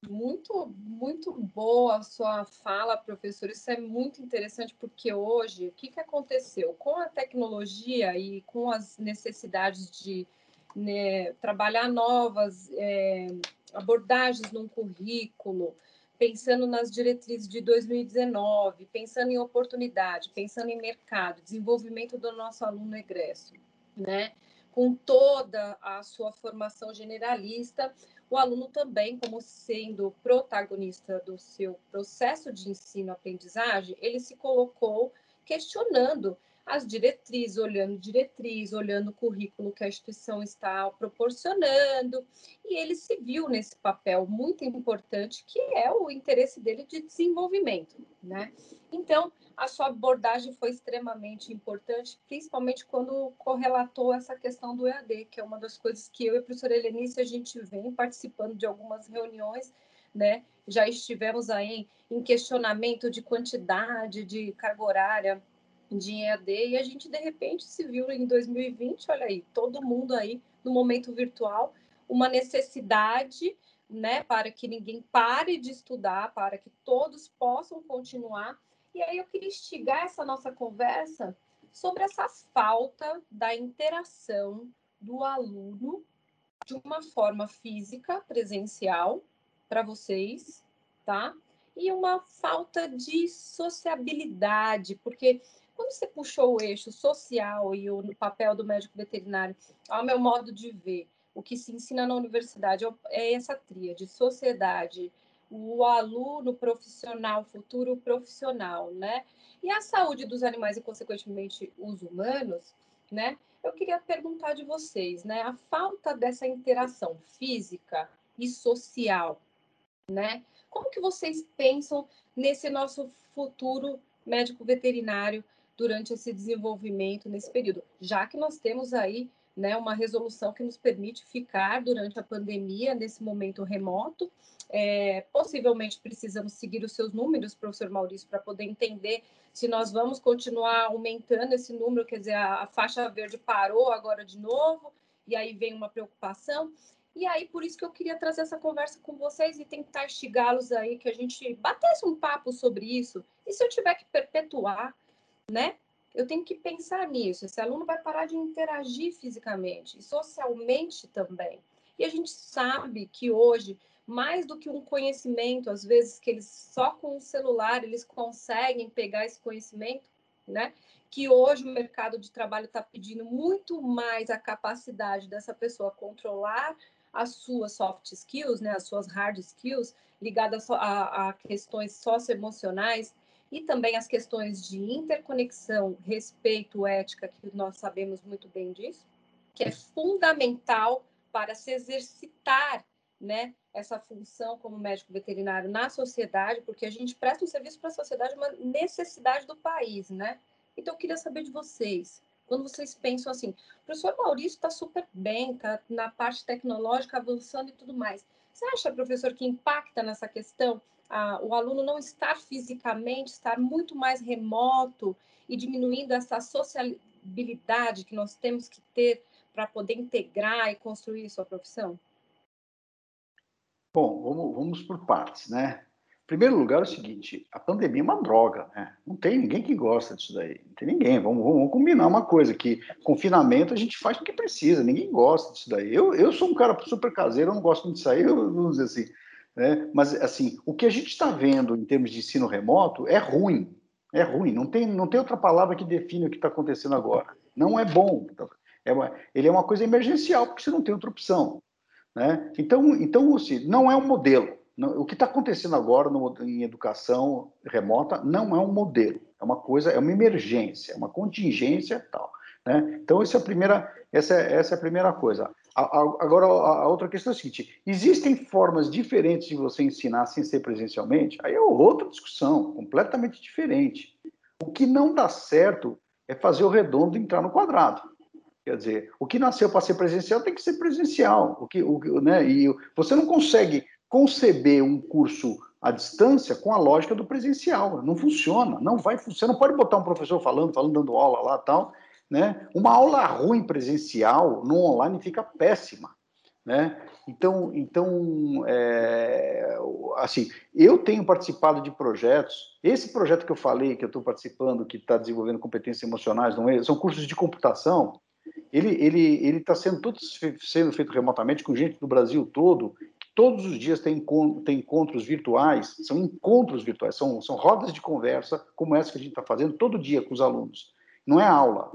Muito, muito boa a sua fala, professor. Isso é muito interessante porque hoje, o que, que aconteceu? Com a tecnologia e com as necessidades de né, trabalhar novas é, abordagens num currículo, pensando nas diretrizes de 2019, pensando em oportunidade, pensando em mercado, desenvolvimento do nosso aluno egresso, né? Com toda a sua formação generalista, o aluno também, como sendo protagonista do seu processo de ensino-aprendizagem, ele se colocou questionando as diretrizes, olhando diretriz, olhando o currículo que a instituição está proporcionando, e ele se viu nesse papel muito importante, que é o interesse dele de desenvolvimento, né? Então, a sua abordagem foi extremamente importante, principalmente quando correlatou essa questão do EAD, que é uma das coisas que eu e a professora Helenice, a gente vem participando de algumas reuniões, né? Já estivemos aí em questionamento de quantidade de carga horária de EAD e a gente de repente se viu em 2020, olha aí, todo mundo aí no momento virtual, uma necessidade, né, para que ninguém pare de estudar, para que todos possam continuar. E aí eu queria instigar essa nossa conversa sobre essa falta da interação do aluno de uma forma física, presencial, para vocês, tá? E uma falta de sociabilidade, porque quando você puxou o eixo social e o papel do médico veterinário, ao meu modo de ver, o que se ensina na universidade é essa tríade, sociedade, o aluno profissional, futuro profissional, né? E a saúde dos animais e, consequentemente, os humanos, né? Eu queria perguntar de vocês, né? A falta dessa interação física e social, né? Como que vocês pensam nesse nosso futuro médico veterinário durante esse desenvolvimento nesse período, já que nós temos aí né, uma resolução que nos permite ficar durante a pandemia nesse momento remoto. É, possivelmente precisamos seguir os seus números, professor Maurício, para poder entender se nós vamos continuar aumentando esse número, quer dizer, a, a faixa verde parou agora de novo, e aí vem uma preocupação. E aí, por isso que eu queria trazer essa conversa com vocês e tentar instigá-los aí, que a gente batesse um papo sobre isso. E se eu tiver que perpetuar, né? Eu tenho que pensar nisso. Esse aluno vai parar de interagir fisicamente e socialmente também. E a gente sabe que hoje, mais do que um conhecimento, às vezes que eles só com o celular eles conseguem pegar esse conhecimento, né? Que hoje o mercado de trabalho está pedindo muito mais a capacidade dessa pessoa controlar as suas soft skills, né, as suas hard skills, ligadas a, a questões socioemocionais, e também as questões de interconexão, respeito, ética, que nós sabemos muito bem disso, que é fundamental para se exercitar né, essa função como médico veterinário na sociedade, porque a gente presta um serviço para a sociedade, uma necessidade do país, né? Então, eu queria saber de vocês, quando vocês pensam assim, o professor Maurício está super bem, está na parte tecnológica avançando e tudo mais. Você acha, professor, que impacta nessa questão a, o aluno não estar fisicamente, estar muito mais remoto e diminuindo essa sociabilidade que nós temos que ter para poder integrar e construir sua profissão? Bom, vamos, vamos por partes, né? Em primeiro lugar, é o seguinte: a pandemia é uma droga, né? Não tem ninguém que gosta disso daí. Não tem ninguém. Vamos, vamos combinar uma coisa: que confinamento a gente faz porque precisa, ninguém gosta disso daí. Eu, eu sou um cara super caseiro, eu não gosto muito de sair, vamos dizer assim. Né? Mas, assim, o que a gente está vendo em termos de ensino remoto é ruim. É ruim. Não tem, não tem outra palavra que define o que está acontecendo agora. Não é bom. É uma, ele é uma coisa emergencial, porque você não tem outra opção. Né? Então, então assim, não é um modelo. Não, o que está acontecendo agora no, em educação remota não é um modelo. É uma coisa, é uma emergência, é uma contingência tal. Né? Então, essa é a primeira, essa, é, essa é a primeira coisa. Agora, a outra questão é a seguinte: existem formas diferentes de você ensinar sem ser presencialmente? Aí é outra discussão, completamente diferente. O que não dá certo é fazer o redondo entrar no quadrado. Quer dizer, o que nasceu para ser presencial tem que ser presencial. O que, o, né, e você não consegue conceber um curso à distância com a lógica do presencial. Não funciona, não vai. Você não pode botar um professor falando, falando, dando aula lá tal, né? Uma aula ruim presencial no online fica péssima. Né? Então, então é, assim, eu tenho participado de projetos. Esse projeto que eu falei, que eu estou participando, que está desenvolvendo competências emocionais, não é, são cursos de computação. Ele ele ele está sendo todo sendo feito remotamente com gente do Brasil todo. Todos os dias tem, tem encontros virtuais, são encontros virtuais, são, são rodas de conversa como essa que a gente está fazendo todo dia com os alunos. Não é aula,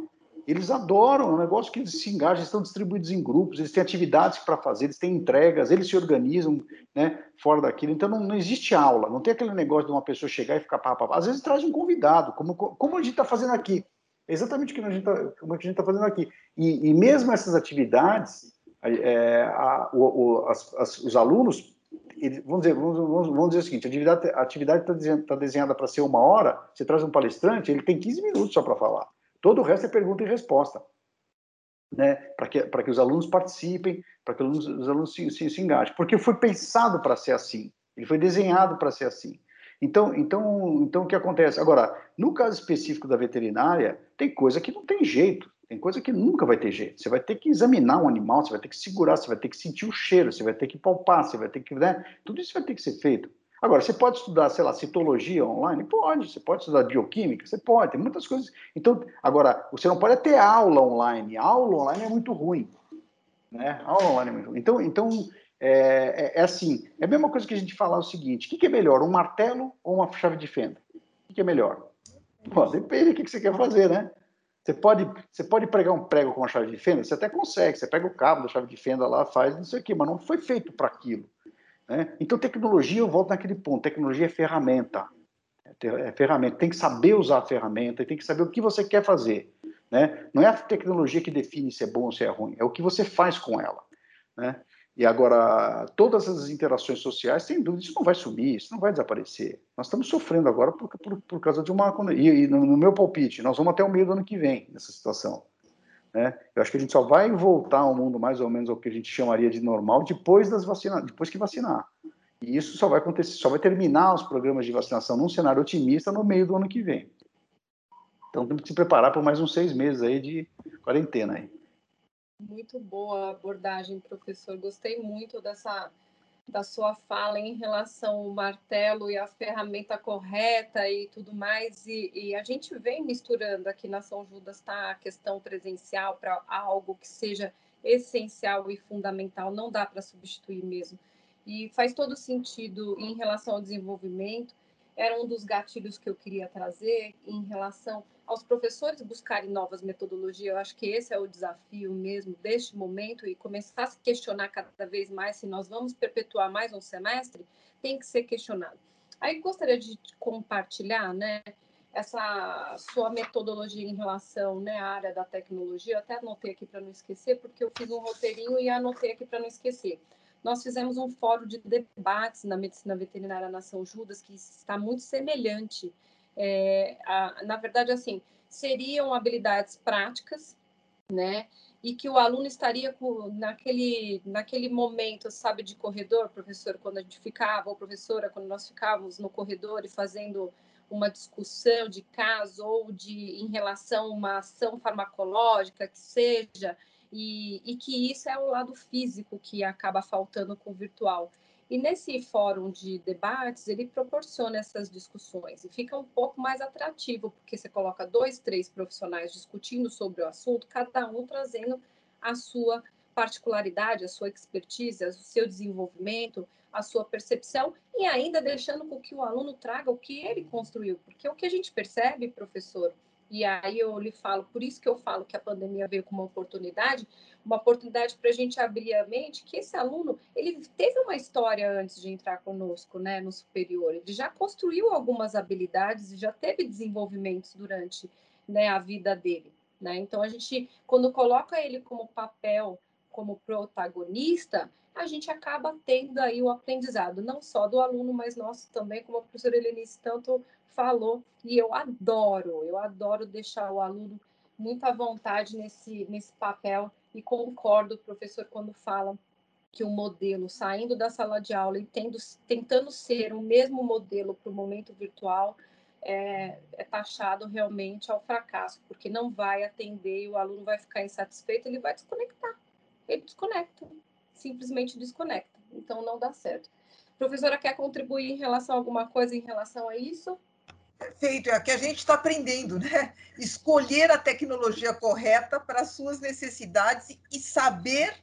eles adoram, é um negócio que eles se engajam, estão distribuídos em grupos, eles têm atividades para fazer, eles têm entregas, eles se organizam né, fora daquilo. Então não, não existe aula, não tem aquele negócio de uma pessoa chegar e ficar pá, pá, pá. Às vezes traz um convidado, como, como a gente está fazendo aqui. É exatamente o que a gente está tá fazendo aqui. E, e, mesmo essas atividades, é, a, o, o, as, as, os alunos, eles, vamos, dizer, vamos, vamos, vamos, dizer o seguinte: a atividade está tá desenhada para ser uma hora, você traz um palestrante, ele tem 15 minutos só para falar. Todo o resto é pergunta e resposta, né? para que, que os alunos participem, para que os alunos, os alunos se, se, se engajem. Porque foi pensado para ser assim, ele foi desenhado para ser assim. Então, então, então, o que acontece? Agora, no caso específico da veterinária, tem coisa que não tem jeito, tem coisa que nunca vai ter jeito. Você vai ter que examinar um animal, você vai ter que segurar, você vai ter que sentir o cheiro, você vai ter que palpar, você vai ter que, né? Tudo isso vai ter que ser feito. Agora, você pode estudar, sei lá, citologia online? Pode. Você pode estudar bioquímica? Você pode. Tem muitas coisas. Então, agora, você não pode ter aula online. Aula online é muito ruim. Né? Aula online é muito ruim. Então, então é, é, é, assim, é a mesma coisa que a gente falar o seguinte, o que, que é melhor, um martelo ou uma chave de fenda? O que, que é melhor? Bom, depende do que, que você quer fazer, né? Você pode, você pode pregar um prego com uma chave de fenda? Você até consegue, você pega o cabo da chave de fenda lá, faz não sei o quê, mas não foi feito para aquilo. Né? Então, tecnologia, eu volto naquele ponto, tecnologia é ferramenta. É ferramenta, tem que saber usar a ferramenta, tem que saber o que você quer fazer. Né? Não é a tecnologia que define se é bom ou se é ruim, é o que você faz com ela. Né? E agora, todas as interações sociais, sem dúvida, isso não vai sumir, isso não vai desaparecer. Nós estamos sofrendo agora por, por, por causa de uma. E, e no, no, meu palpite, nós vamos até o meio do ano que vem nessa situação. Né? Eu acho que a gente só vai voltar ao mundo mais ou menos ao que a gente chamaria de normal depois das vacinas, depois que vacinar. E isso só vai acontecer, só vai terminar os programas de vacinação num cenário otimista no meio do ano que vem. Então temos que se preparar por mais uns seis meses aí de quarentena aí. Muito boa abordagem, professor. Gostei muito dessa da sua fala em relação ao martelo e a ferramenta correta e tudo mais. E, e a gente vem misturando aqui na São Judas tá, a questão presencial para algo que seja essencial e fundamental, não dá para substituir mesmo. E faz todo sentido em relação ao desenvolvimento. Era um dos gatilhos que eu queria trazer em relação aos professores buscarem novas metodologias. Eu acho que esse é o desafio mesmo deste momento e começar a se questionar cada vez mais se nós vamos perpetuar mais um semestre, tem que ser questionado. Aí gostaria de compartilhar, né, essa sua metodologia em relação né, à área da tecnologia. Eu até anotei aqui para não esquecer, porque eu fiz um roteirinho e anotei aqui para não esquecer. Nós fizemos um fórum de debates na medicina veterinária Nação Judas, que está muito semelhante é, a, na verdade, assim, seriam habilidades práticas, né? E que o aluno estaria com, naquele, naquele momento, sabe, de corredor, professor, quando a gente ficava, ou professora, quando nós ficávamos no corredor e fazendo uma discussão de caso ou de em relação a uma ação farmacológica que seja, e, e que isso é o lado físico que acaba faltando com o virtual. E nesse fórum de debates, ele proporciona essas discussões e fica um pouco mais atrativo, porque você coloca dois, três profissionais discutindo sobre o assunto, cada um trazendo a sua particularidade, a sua expertise, o seu desenvolvimento, a sua percepção e ainda deixando com que o aluno traga o que ele construiu, porque o que a gente percebe, professor, e aí eu lhe falo, por isso que eu falo que a pandemia veio com uma oportunidade, uma oportunidade para a gente abrir a mente que esse aluno, ele teve uma história antes de entrar conosco, né, no superior, ele já construiu algumas habilidades e já teve desenvolvimentos durante, né, a vida dele, né? Então a gente, quando coloca ele como papel, como protagonista, a gente acaba tendo aí o aprendizado, não só do aluno, mas nosso também, como a professora Helenice tanto falou, e eu adoro, eu adoro deixar o aluno muito à vontade nesse, nesse papel e concordo, professor, quando fala que o modelo, saindo da sala de aula e tendo, tentando ser o mesmo modelo para o momento virtual, é, é, taxado realmente ao fracasso, porque não vai atender e o aluno vai ficar insatisfeito, ele vai desconectar. Ele desconecta, simplesmente desconecta. Então, não dá certo. Professora, quer contribuir em relação a alguma coisa em relação a isso? Perfeito, é que a gente está aprendendo, né? Escolher a tecnologia correta para as suas necessidades e saber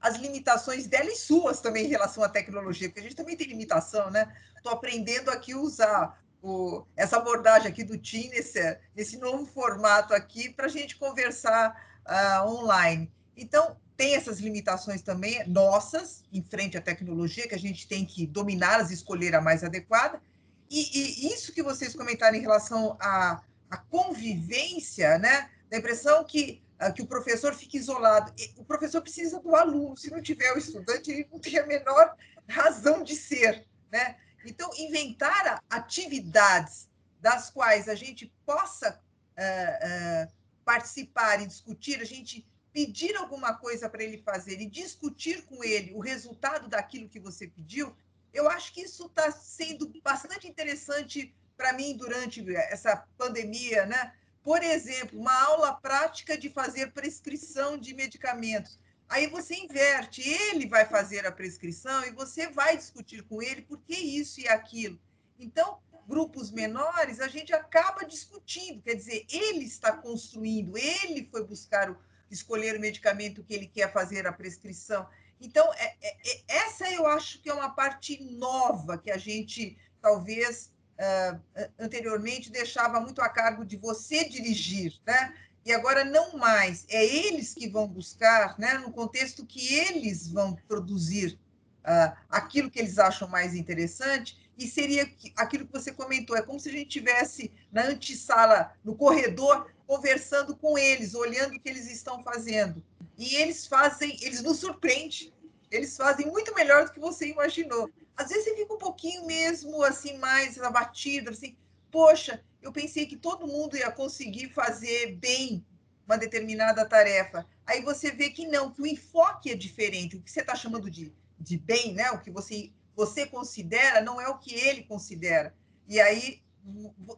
as limitações dela e suas também em relação à tecnologia, porque a gente também tem limitação, né? Estou aprendendo aqui a usar o, essa abordagem aqui do Team nesse, nesse novo formato aqui para a gente conversar uh, online. Então, tem essas limitações também nossas em frente à tecnologia, que a gente tem que dominá-las e escolher a mais adequada, e, e, isso que vocês comentaram em relação à, à convivência, né? Da impressão que, ah, que o professor fica isolado. O professor precisa do aluno. Se não tiver o estudante, ele não tem a menor razão de ser, né? Então, inventar atividades das quais a gente possa uh, uh, participar e discutir, a gente pedir alguma coisa para ele fazer e discutir com ele o resultado daquilo que você pediu, Eu acho que isso está sendo bastante interessante para mim durante essa pandemia, né? Por exemplo, uma aula prática de fazer prescrição de medicamentos. Aí você inverte, ele vai fazer a prescrição e você vai discutir com ele por que isso e aquilo. Então, grupos menores, a gente acaba discutindo, quer dizer, ele está construindo, ele foi buscar o, escolher o medicamento que ele quer fazer a prescrição. Então, é, é, é essa eu acho que é uma parte nova que a gente talvez uh, anteriormente deixava muito a cargo de você dirigir, né? E agora não mais, é eles que vão buscar, né, no contexto que eles vão produzir uh, aquilo que eles acham mais interessante, e seria aquilo que você comentou, é como se a gente tivesse na antessala, no corredor, conversando com eles, olhando o que eles estão fazendo. E eles fazem, eles nos surpreendem, eles fazem muito melhor do que você imaginou às vezes você fica um pouquinho mesmo assim, mais abatido, assim, poxa, eu pensei que todo mundo ia conseguir fazer bem uma determinada tarefa. Aí você vê que não, que o enfoque é diferente. O que você está chamando de, de bem, né? O que você, você considera não é o que ele considera. E aí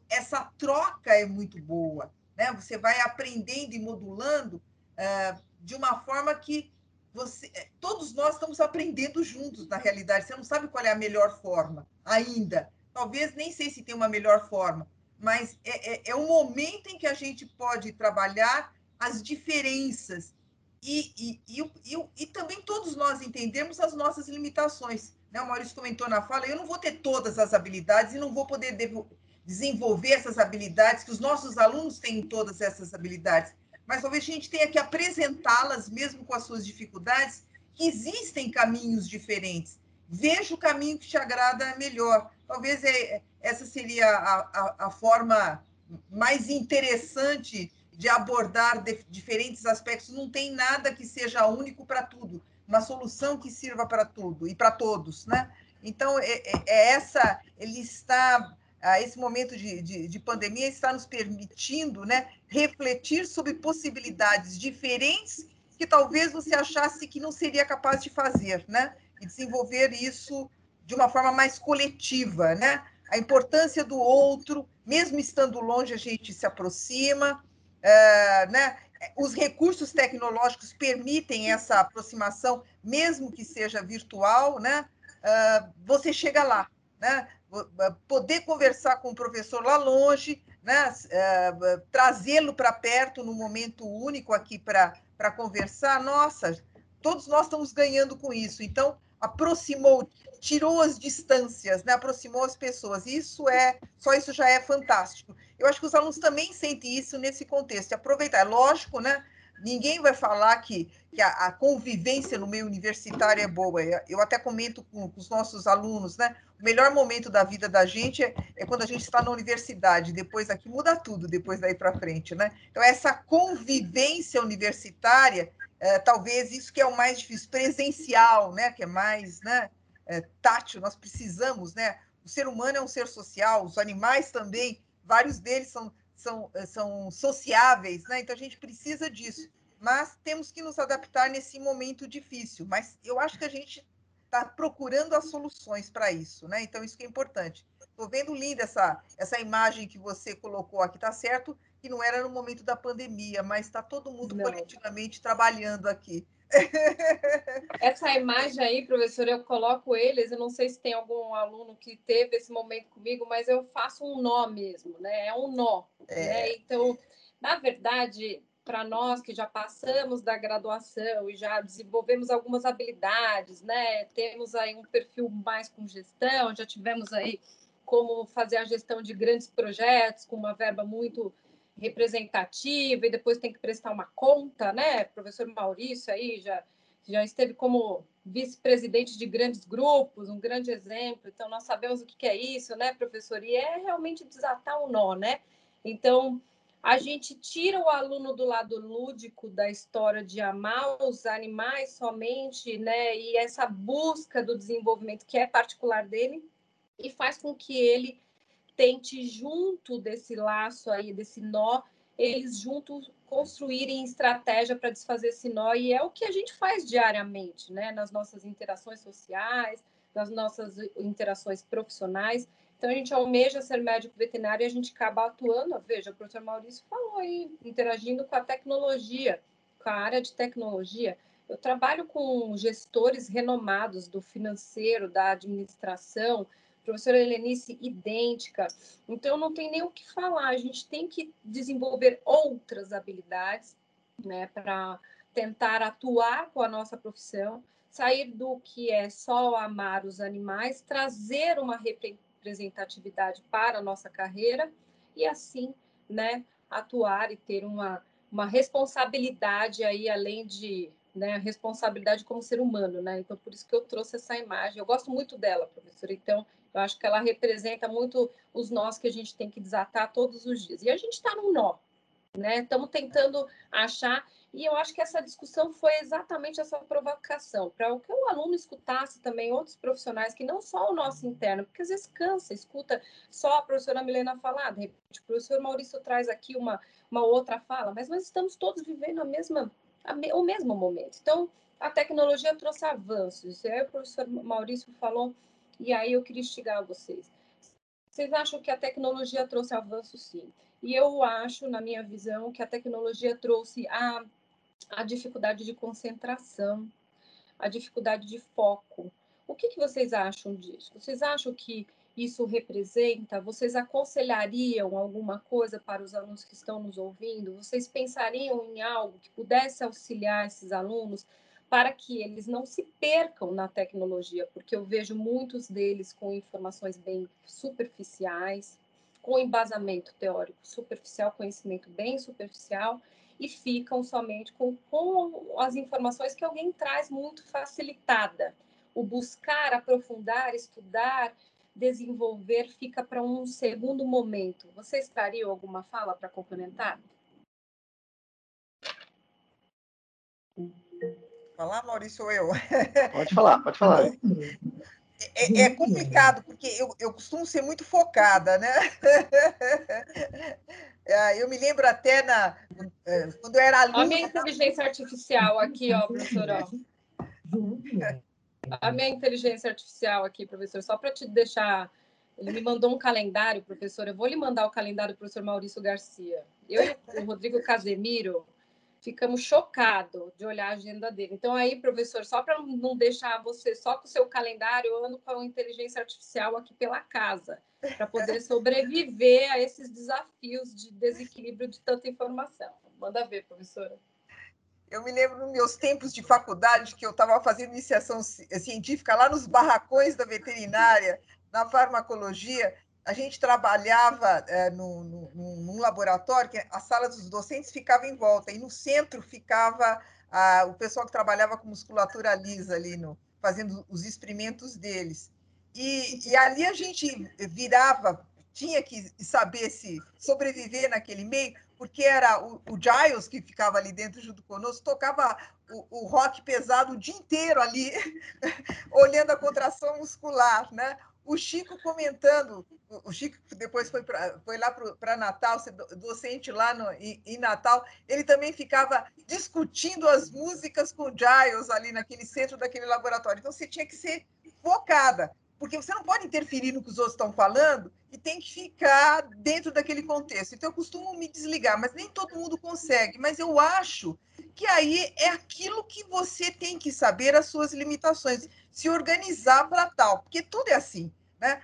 essa troca é muito boa, né? Você vai aprendendo e modulando uh, de uma forma que você, é, todos nós estamos aprendendo juntos, na realidade. Você não sabe qual é a melhor forma ainda. Talvez nem sei se tem uma melhor forma, mas é, é, é o momento em que a gente pode trabalhar as diferenças e, e, e, e, e também todos nós entendemos as nossas limitações. Né? O Maurício comentou na fala: eu não vou ter todas as habilidades e não vou poder desenvolver essas habilidades, que os nossos alunos têm todas essas habilidades mas talvez a gente tenha que apresentá-las, mesmo com as suas dificuldades, que existem caminhos diferentes. Veja o caminho que te agrada melhor. Talvez é, essa seria a, a, a forma mais interessante de abordar diferentes aspectos. Não tem nada que seja único para tudo, uma solução que sirva para tudo e para todos, né? Então, é, é, é essa, ele está esse momento de, de, de, pandemia está nos permitindo né, refletir sobre possibilidades diferentes que talvez você achasse que não seria capaz de fazer, né? E desenvolver isso de uma forma mais coletiva, né? A importância do outro, mesmo estando longe, a gente se aproxima, é, né? Os recursos tecnológicos permitem essa aproximação, mesmo que seja virtual, né? É, você chega lá, né? poder conversar com o professor lá longe, né? É, trazê-lo para perto no momento único aqui para conversar, nossa, todos nós estamos ganhando com isso. Então, aproximou, tirou as distâncias, né? aproximou as pessoas. Isso é, só isso já é fantástico. Eu acho que os alunos também sentem isso nesse contexto. Aproveitar, é lógico, né? Ninguém vai falar que, que a, a, convivência no meio universitário é boa. Eu até comento com, com, os nossos alunos, né? O melhor momento da vida da gente é, é quando a gente está na universidade. Depois aqui muda tudo, depois daí para frente, né? Então, essa convivência universitária, é, talvez isso que é o mais difícil, presencial, né? Que é mais né? É, tátil, nós precisamos, né? O ser humano é um ser social, os animais também, vários deles são são, eh, são sociáveis, né? Então a gente precisa disso. Mas temos que nos adaptar nesse momento difícil. Mas eu acho que a gente está procurando as soluções para isso, né? Então isso que é importante. Estou vendo linda essa, essa imagem que você colocou aqui, tá certo? Que não era no momento da pandemia, mas está todo mundo não. coletivamente trabalhando aqui. Essa imagem aí, professor, eu coloco eles. Eu não sei se tem algum aluno que teve esse momento comigo, mas eu faço um nó mesmo, né? É um nó. É. Né? Então, na verdade, para nós que já passamos da graduação e já desenvolvemos algumas habilidades, né? Temos aí um perfil mais com gestão, já tivemos aí como fazer a gestão de grandes projetos com uma verba muito representativa e depois tem que prestar uma conta, né? Professor Maurício aí já, já esteve como vice-presidente de grandes grupos, um grande exemplo. Então, nós sabemos o que é isso, né, professor? E é realmente desatar o um nó, né? Então, a gente tira o aluno do lado lúdico da história de amar os animais somente, né? E essa busca do desenvolvimento que é particular dele e faz com que ele tente junto desse laço aí, desse nó, eles juntos construírem estratégia para desfazer esse nó, e é o que a gente faz diariamente, né, nas nossas interações sociais, das nossas interações profissionais. Então, a gente almeja ser médico veterinário e a gente acaba atuando. Veja, o professor Maurício falou aí, interagindo com a tecnologia, com a área de tecnologia. Eu trabalho com gestores renomados do financeiro, da administração, professora Helenice idêntica. Então, não tem nem o que falar. A gente tem que desenvolver outras habilidades né, para tentar atuar com a nossa profissão, sair do que é só amar os animais, trazer uma representatividade para a nossa carreira e assim, né, atuar e ter uma, uma responsabilidade aí além de né, responsabilidade como ser humano, né? Então por isso que eu trouxe essa imagem. Eu gosto muito dela, professora. Então eu acho que ela representa muito os nós que a gente tem que desatar todos os dias. E a gente está num nó, né? Estamos tentando achar e eu acho que essa discussão foi exatamente essa provocação, para que o aluno escutasse também outros profissionais, que não só o nosso interno, porque às vezes cansa, escuta só a professora Milena falar, de repente o professor Maurício traz aqui uma, uma outra fala, mas nós estamos todos vivendo a mesma, a me, o mesmo momento. Então, a tecnologia trouxe avanços, isso aí o professor Maurício falou, e aí eu queria instigar vocês. Vocês acham que a tecnologia trouxe avanço, sim. E eu acho, na minha visão, que a tecnologia trouxe a a dificuldade de concentração, a dificuldade de foco. O que, que vocês acham disso? Vocês acham que isso representa? Vocês aconselhariam alguma coisa para os alunos que estão nos ouvindo? Vocês pensariam em algo que pudesse auxiliar esses alunos para que eles não se percam na tecnologia? Porque eu vejo muitos deles com informações bem superficiais, com embasamento teórico superficial, conhecimento bem superficial, e ficam somente com, com as informações que alguém traz muito facilitada. O buscar, aprofundar, estudar, desenvolver fica para um segundo momento. Vocês trariam alguma fala para complementar? Falar, Maurício, eu. Pode falar, pode falar. É, é, complicado, porque eu, eu costumo ser muito focada, né? É, (laughs) eu me lembro até na, é, quando eu era aluna. A minha inteligência artificial aqui, ó, professor. A minha inteligência artificial aqui, professor, só para te deixar. Ele me mandou um calendário, professor. Eu vou lhe mandar o calendário do professor Maurício Garcia. Eu e o Rodrigo Casemiro ficamos chocados de olhar a agenda dele. Então, aí, professor, só para não deixar você só com o seu calendário, eu ando com a inteligência artificial aqui pela casa, para poder (laughs) sobreviver a esses desafios de desequilíbrio de tanta informação. Manda ver, professora. Eu me lembro nos meus tempos de faculdade que eu estava fazendo iniciação científica lá nos barracões da veterinária, na farmacologia, a gente trabalhava é, no, num laboratório que a sala dos docentes ficava em volta e no centro ficava a, o pessoal que trabalhava com musculatura lisa ali no, fazendo os experimentos deles. E, e ali a gente virava tinha que saber se sobreviver naquele meio porque era o, o Giles que ficava ali dentro junto conosco tocava o, o rock pesado o dia inteiro ali (laughs) olhando a contração muscular né o Chico comentando, o Chico depois foi, pra, foi lá para Natal, docente lá no, em, em, Natal, ele também ficava discutindo as músicas com o Giles ali naquele centro daquele laboratório. Então você tinha que ser focada, porque você não pode interferir no que os outros estão falando e tem que ficar dentro daquele contexto. Então eu costumo me desligar, mas nem todo mundo consegue. Mas eu acho que aí é aquilo que você tem que saber as suas limitações se organizar para tal, porque tudo é assim. Né?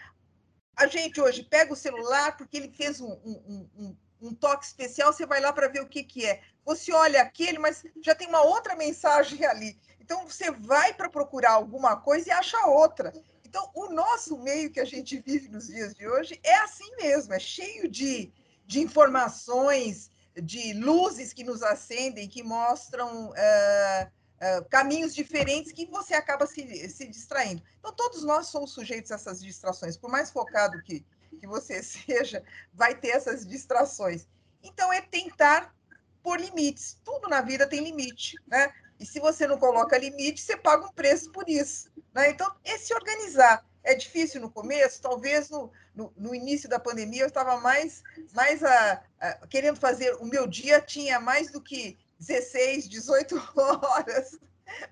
A gente hoje pega o celular porque ele fez um, um, um, um toque especial, você vai lá para ver o que, que é. Você olha aquele, mas já tem uma outra mensagem ali. Então, você vai para procurar alguma coisa e acha outra. Então, o nosso meio que a gente vive nos dias de hoje é assim mesmo, é cheio de, de informações, de luzes que nos acendem, que mostram uh, caminhos diferentes que você acaba se, se distraindo. Então, todos nós somos sujeitos a essas distrações. Por mais focado que, que você (laughs) seja, vai ter essas distrações. Então, é tentar pôr limites. Tudo na vida tem limite, né? E se você não coloca limite, você paga um preço por isso. Né? Então, é se organizar. É difícil no começo, talvez no, no, no início da pandemia eu estava mais, mais a, a, querendo fazer. O meu dia tinha mais do que 16, 18 (laughs) horas.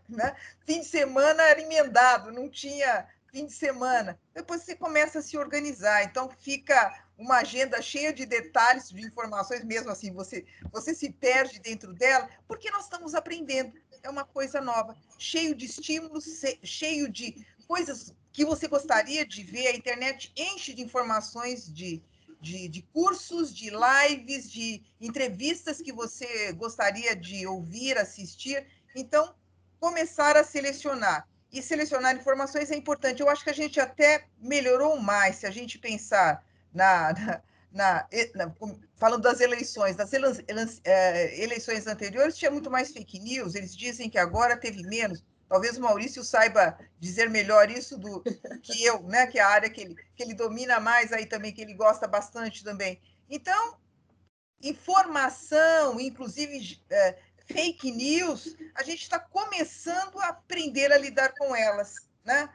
Né? Fim de semana era emendado, não tinha fim de semana. Depois você começa a se organizar. Então fica uma agenda cheia de detalhes, de informações, mesmo assim você você se perde dentro dela, porque nós estamos aprendendo. É uma coisa nova, cheio de estímulos, cheio de coisas que você gostaria de ver. A internet enche de informações de de, de, cursos, de lives, de entrevistas que você gostaria de ouvir, assistir. Então, começar a selecionar. E selecionar informações é importante. Eu acho que a gente até melhorou mais se a gente pensar na, na, na, na falando das eleições, das é, eleições anteriores tinha muito mais fake news. Eles dizem que agora teve menos. Talvez o Maurício saiba dizer melhor isso do que eu, né? Que é a área que ele, que ele domina mais aí também, que ele gosta bastante também. Então, informação, inclusive é, fake news, a gente está começando a aprender a lidar com elas, né?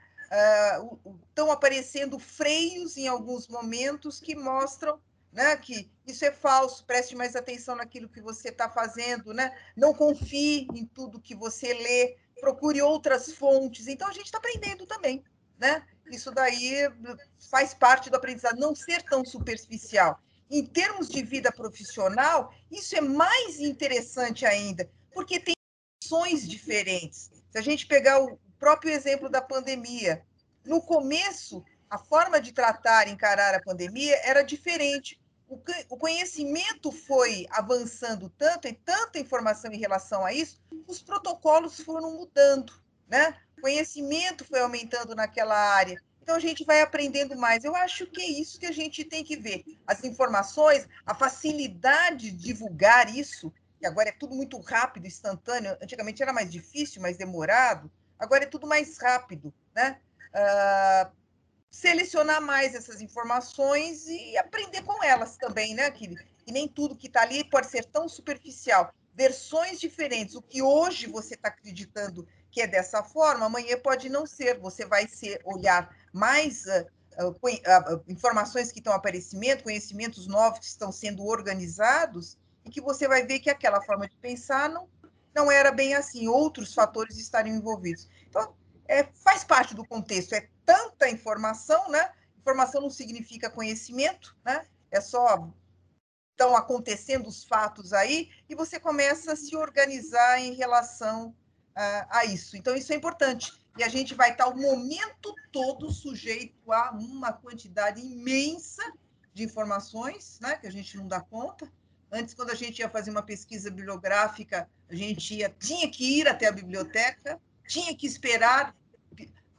Estão uh, aparecendo freios em alguns momentos que mostram né, que isso é falso, preste mais atenção naquilo que você está fazendo, né? não confie em tudo que você lê, procure outras fontes. Então, a gente está aprendendo também. Né? Isso daí faz parte do aprendizado, não ser tão superficial. Em termos de vida profissional, isso é mais interessante ainda, porque tem ações diferentes. Se a gente pegar o próprio exemplo da pandemia, no começo, a forma de tratar, encarar a pandemia era diferente. O conhecimento foi avançando tanto e tanta informação em relação a isso, os protocolos foram mudando, né? O conhecimento foi aumentando naquela área. Então a gente vai aprendendo mais. Eu acho que é isso que a gente tem que ver. As informações, a facilidade de divulgar isso, que agora é tudo muito rápido, instantâneo. Antigamente era mais difícil, mais demorado. Agora é tudo mais rápido, né? Uh, selecionar mais essas informações e aprender com elas também, né, que, que nem tudo que está ali pode ser tão superficial. Versões diferentes. O que hoje você está acreditando que é dessa forma, amanhã pode não ser. Você vai ser olhar mais uh, uh, uh, informações que estão aparecendo, conhecimentos novos que estão sendo organizados, e que você vai ver que aquela forma de pensar não, não era bem assim, outros fatores estariam envolvidos. Então, é, faz parte do contexto, é tanta informação, né? Informação não significa conhecimento, né? É só estão acontecendo os fatos aí e você começa a se organizar em relação uh, a isso. Então, isso é importante. E a gente vai estar o momento todo sujeito a uma quantidade imensa de informações, né? Que a gente não dá conta. Antes, quando a gente ia fazer uma pesquisa bibliográfica, a gente ia, tinha que ir até a biblioteca, tinha que esperar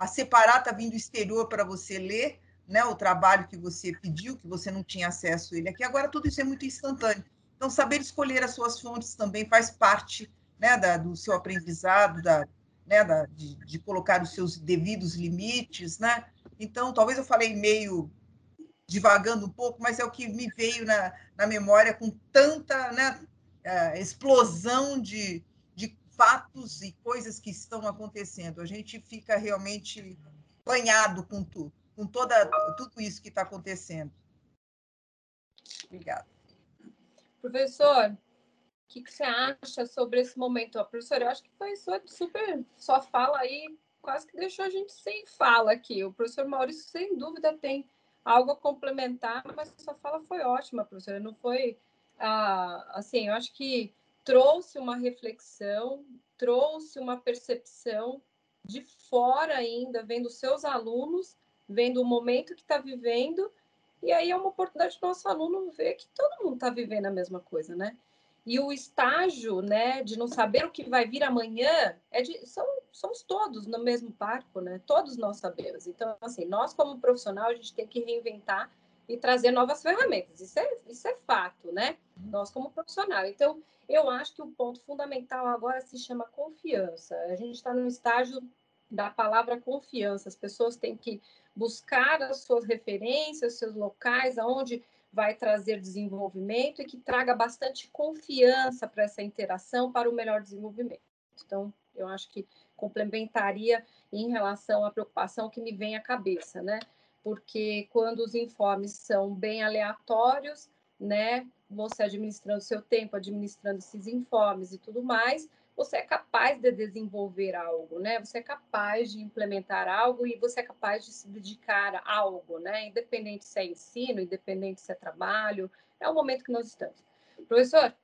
a Separata vindo do exterior para você ler né, o trabalho que você pediu, que você não tinha acesso a ele aqui. Agora, tudo isso é muito instantâneo. Então, saber escolher as suas fontes também faz parte né, da, do seu aprendizado, da, né, da, de, de, colocar os seus devidos limites. Né? Então, talvez eu falei meio divagando um pouco, mas é o que me veio na, na memória com tanta né, uh, explosão de, fatos e coisas que estão acontecendo. A gente fica realmente banhado com tudo, com toda, tudo isso que está acontecendo. Obrigada. Professor, o que, que, você acha sobre esse momento? Ó, professor, eu acho que foi super. Sua fala aí quase que deixou a gente sem fala aqui. O professor Maurício, sem dúvida, tem algo a complementar, mas sua fala foi ótima, professora. Não foi. Ah, assim, eu acho que trouxe uma reflexão, trouxe uma percepção de fora ainda, vendo seus alunos, vendo o momento que está vivendo, e aí é uma oportunidade do nosso aluno ver que todo mundo está vivendo a mesma coisa, né? E o estágio, né, de não saber o que vai vir amanhã, é de, são, somos todos no mesmo barco, né? Todos nós sabemos. Então, assim, nós como profissional, a gente tem que reinventar e trazer novas ferramentas. Isso é, isso é fato, né? Nós como profissional. Então, eu acho que o ponto fundamental agora se chama confiança. A gente está no estágio da palavra confiança. As pessoas têm que buscar as suas referências, seus locais, aonde vai trazer desenvolvimento e que traga bastante confiança para essa interação, para o melhor desenvolvimento. Então, eu acho que complementaria em relação à preocupação que me vem à cabeça, né? Porque quando os informes são bem aleatórios, né, você administrando seu tempo, administrando esses informes e tudo mais, você é capaz de desenvolver algo, né? Você é capaz de implementar algo e você é capaz de se dedicar a algo, né? Independente se é ensino, independente se é trabalho, é o momento que nós estamos. Professor,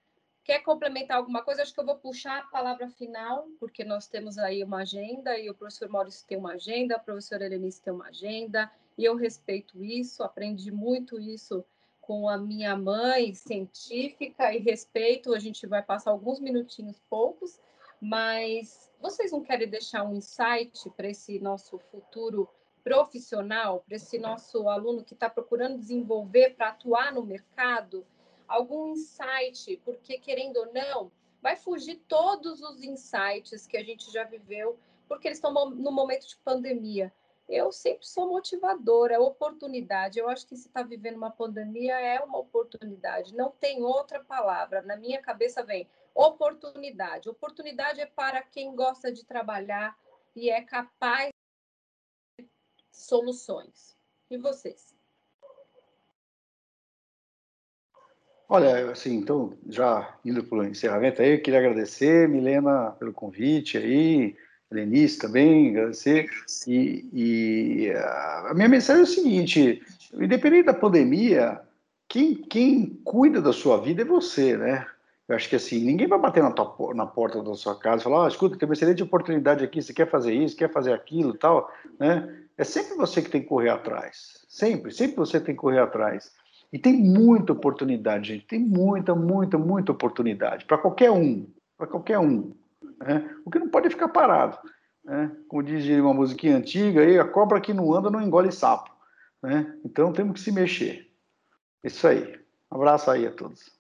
quer complementar alguma coisa? Acho que eu vou puxar a palavra final, porque nós temos aí uma agenda e o professor Maurício tem uma agenda, a professora Helenice tem uma agenda, e eu respeito isso, aprendi muito isso com a minha mãe científica e respeito. A gente vai passar alguns minutinhos poucos, mas vocês não querem deixar um insight para esse nosso futuro profissional, para esse nosso aluno que está procurando desenvolver para atuar no mercado? Algum insight, porque querendo ou não, vai fugir todos os insights que a gente já viveu, porque eles estão no momento de pandemia eu sempre sou motivadora, é oportunidade. Eu acho que se está vivendo uma pandemia é uma oportunidade, não tem outra palavra. Na minha cabeça vem oportunidade. Oportunidade é para quem gosta de trabalhar e é capaz de soluções. E vocês? Olha, assim, então, já indo para o encerramento aí, eu queria agradecer, Milena, pelo convite aí, Lenice também, agradecer. E, e, a minha mensagem é o seguinte: independente da pandemia, quem, quem cuida da sua vida é você, né? Eu acho que assim, ninguém vai bater na, tua, na porta da sua casa e falar: oh, escuta, tem uma excelente oportunidade aqui, você quer fazer isso, quer fazer aquilo tal, né? É sempre você que tem que correr atrás. Sempre, sempre você tem que correr atrás. E tem muita oportunidade, gente. Tem muita, muita, muita oportunidade. Para qualquer um. Para qualquer um. Né? O que não pode ficar parado. Né? Como diz uma musiquinha antiga, aí, a cobra que não anda não engole sapo. Né? Então temos que se mexer. Isso aí. Um abraço aí a todos.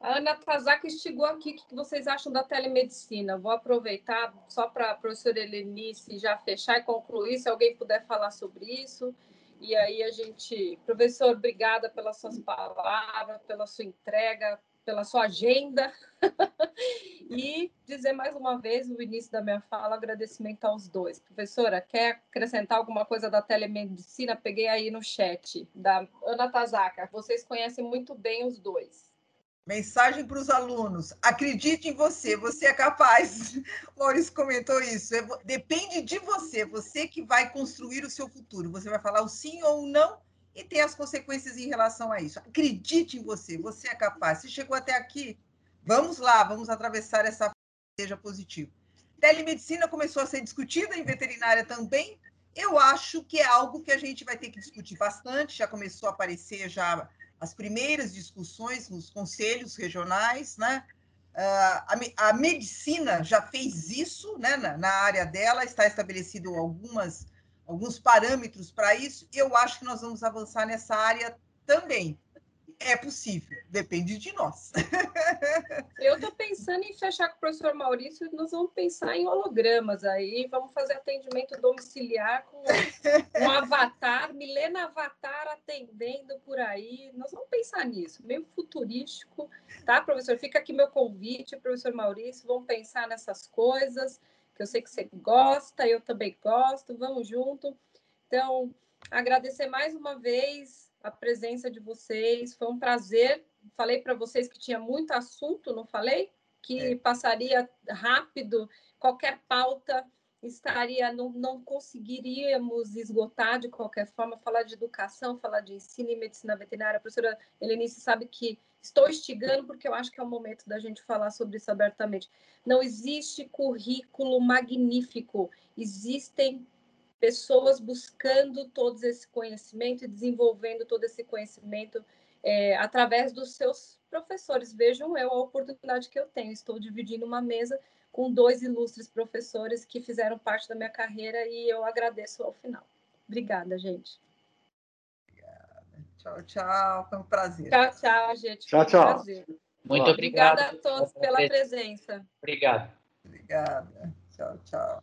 A Ana Tazaka instigou aqui o que vocês acham da telemedicina. Vou aproveitar só para a professora Helenice já fechar e concluir, se alguém puder falar sobre isso. E aí a gente, professor, obrigada pelas suas palavras, pela sua entrega, pela sua agenda. (laughs) e dizer mais uma vez, no início da minha fala, agradecimento aos dois. Professora, quer acrescentar alguma coisa da telemedicina? Peguei aí no chat, da Ana Tazaka. Vocês conhecem muito bem os dois. Mensagem para os alunos: acredite em você, você é capaz. O (laughs) Maurício comentou isso. É depende de você, você que vai construir o seu futuro. Você vai falar o sim ou o não e tem as consequências em relação a isso. Acredite em você, você é capaz. Se chegou até aqui, vamos lá, vamos atravessar essa seja positivo. Telemedicina começou a ser discutida em veterinária também. Eu acho que é algo que a gente vai ter que discutir bastante. Já começou a aparecer já as primeiras discussões nos conselhos regionais, né? Uh, a, a, medicina já fez isso, né? Na, na área dela está estabelecido algumas alguns parâmetros para isso, eu acho que nós vamos avançar nessa área também. É possível, depende de nós. (laughs) Eu estou pensando em fechar com o professor Maurício, nós vamos pensar em hologramas aí, vamos fazer atendimento domiciliar com um avatar, Milena Avatar atendendo por aí. Nós vamos pensar nisso, meio futurístico, tá, professor? Fica aqui meu convite, professor Maurício, vamos pensar nessas coisas que eu sei que você gosta, eu também gosto, vamos junto. Então, agradecer mais uma vez a presença de vocês, foi um prazer. Falei para vocês que tinha muito assunto, não falei? Que é. passaria rápido, qualquer pauta estaria, não, não conseguiríamos esgotar de qualquer forma, falar de educação, falar de ensino e medicina veterinária. A professora Helenice sabe que estou instigando porque eu acho que é o momento da gente falar sobre isso abertamente. Não existe currículo magnífico, existem pessoas buscando todo esse conhecimento e desenvolvendo todo esse conhecimento é, através dos seus professores. Vejam eu a oportunidade que eu tenho. Estou dividindo uma mesa com dois ilustres professores que fizeram parte da minha carreira e eu agradeço ao final. Obrigada, gente. Tchau, tchau. Foi um prazer. Tchau, tchau, gente. Tchau, tchau. Um prazer. Muito obrigado. Obrigada a todos pela presença. Obrigado. Obrigada. Tchau, tchau.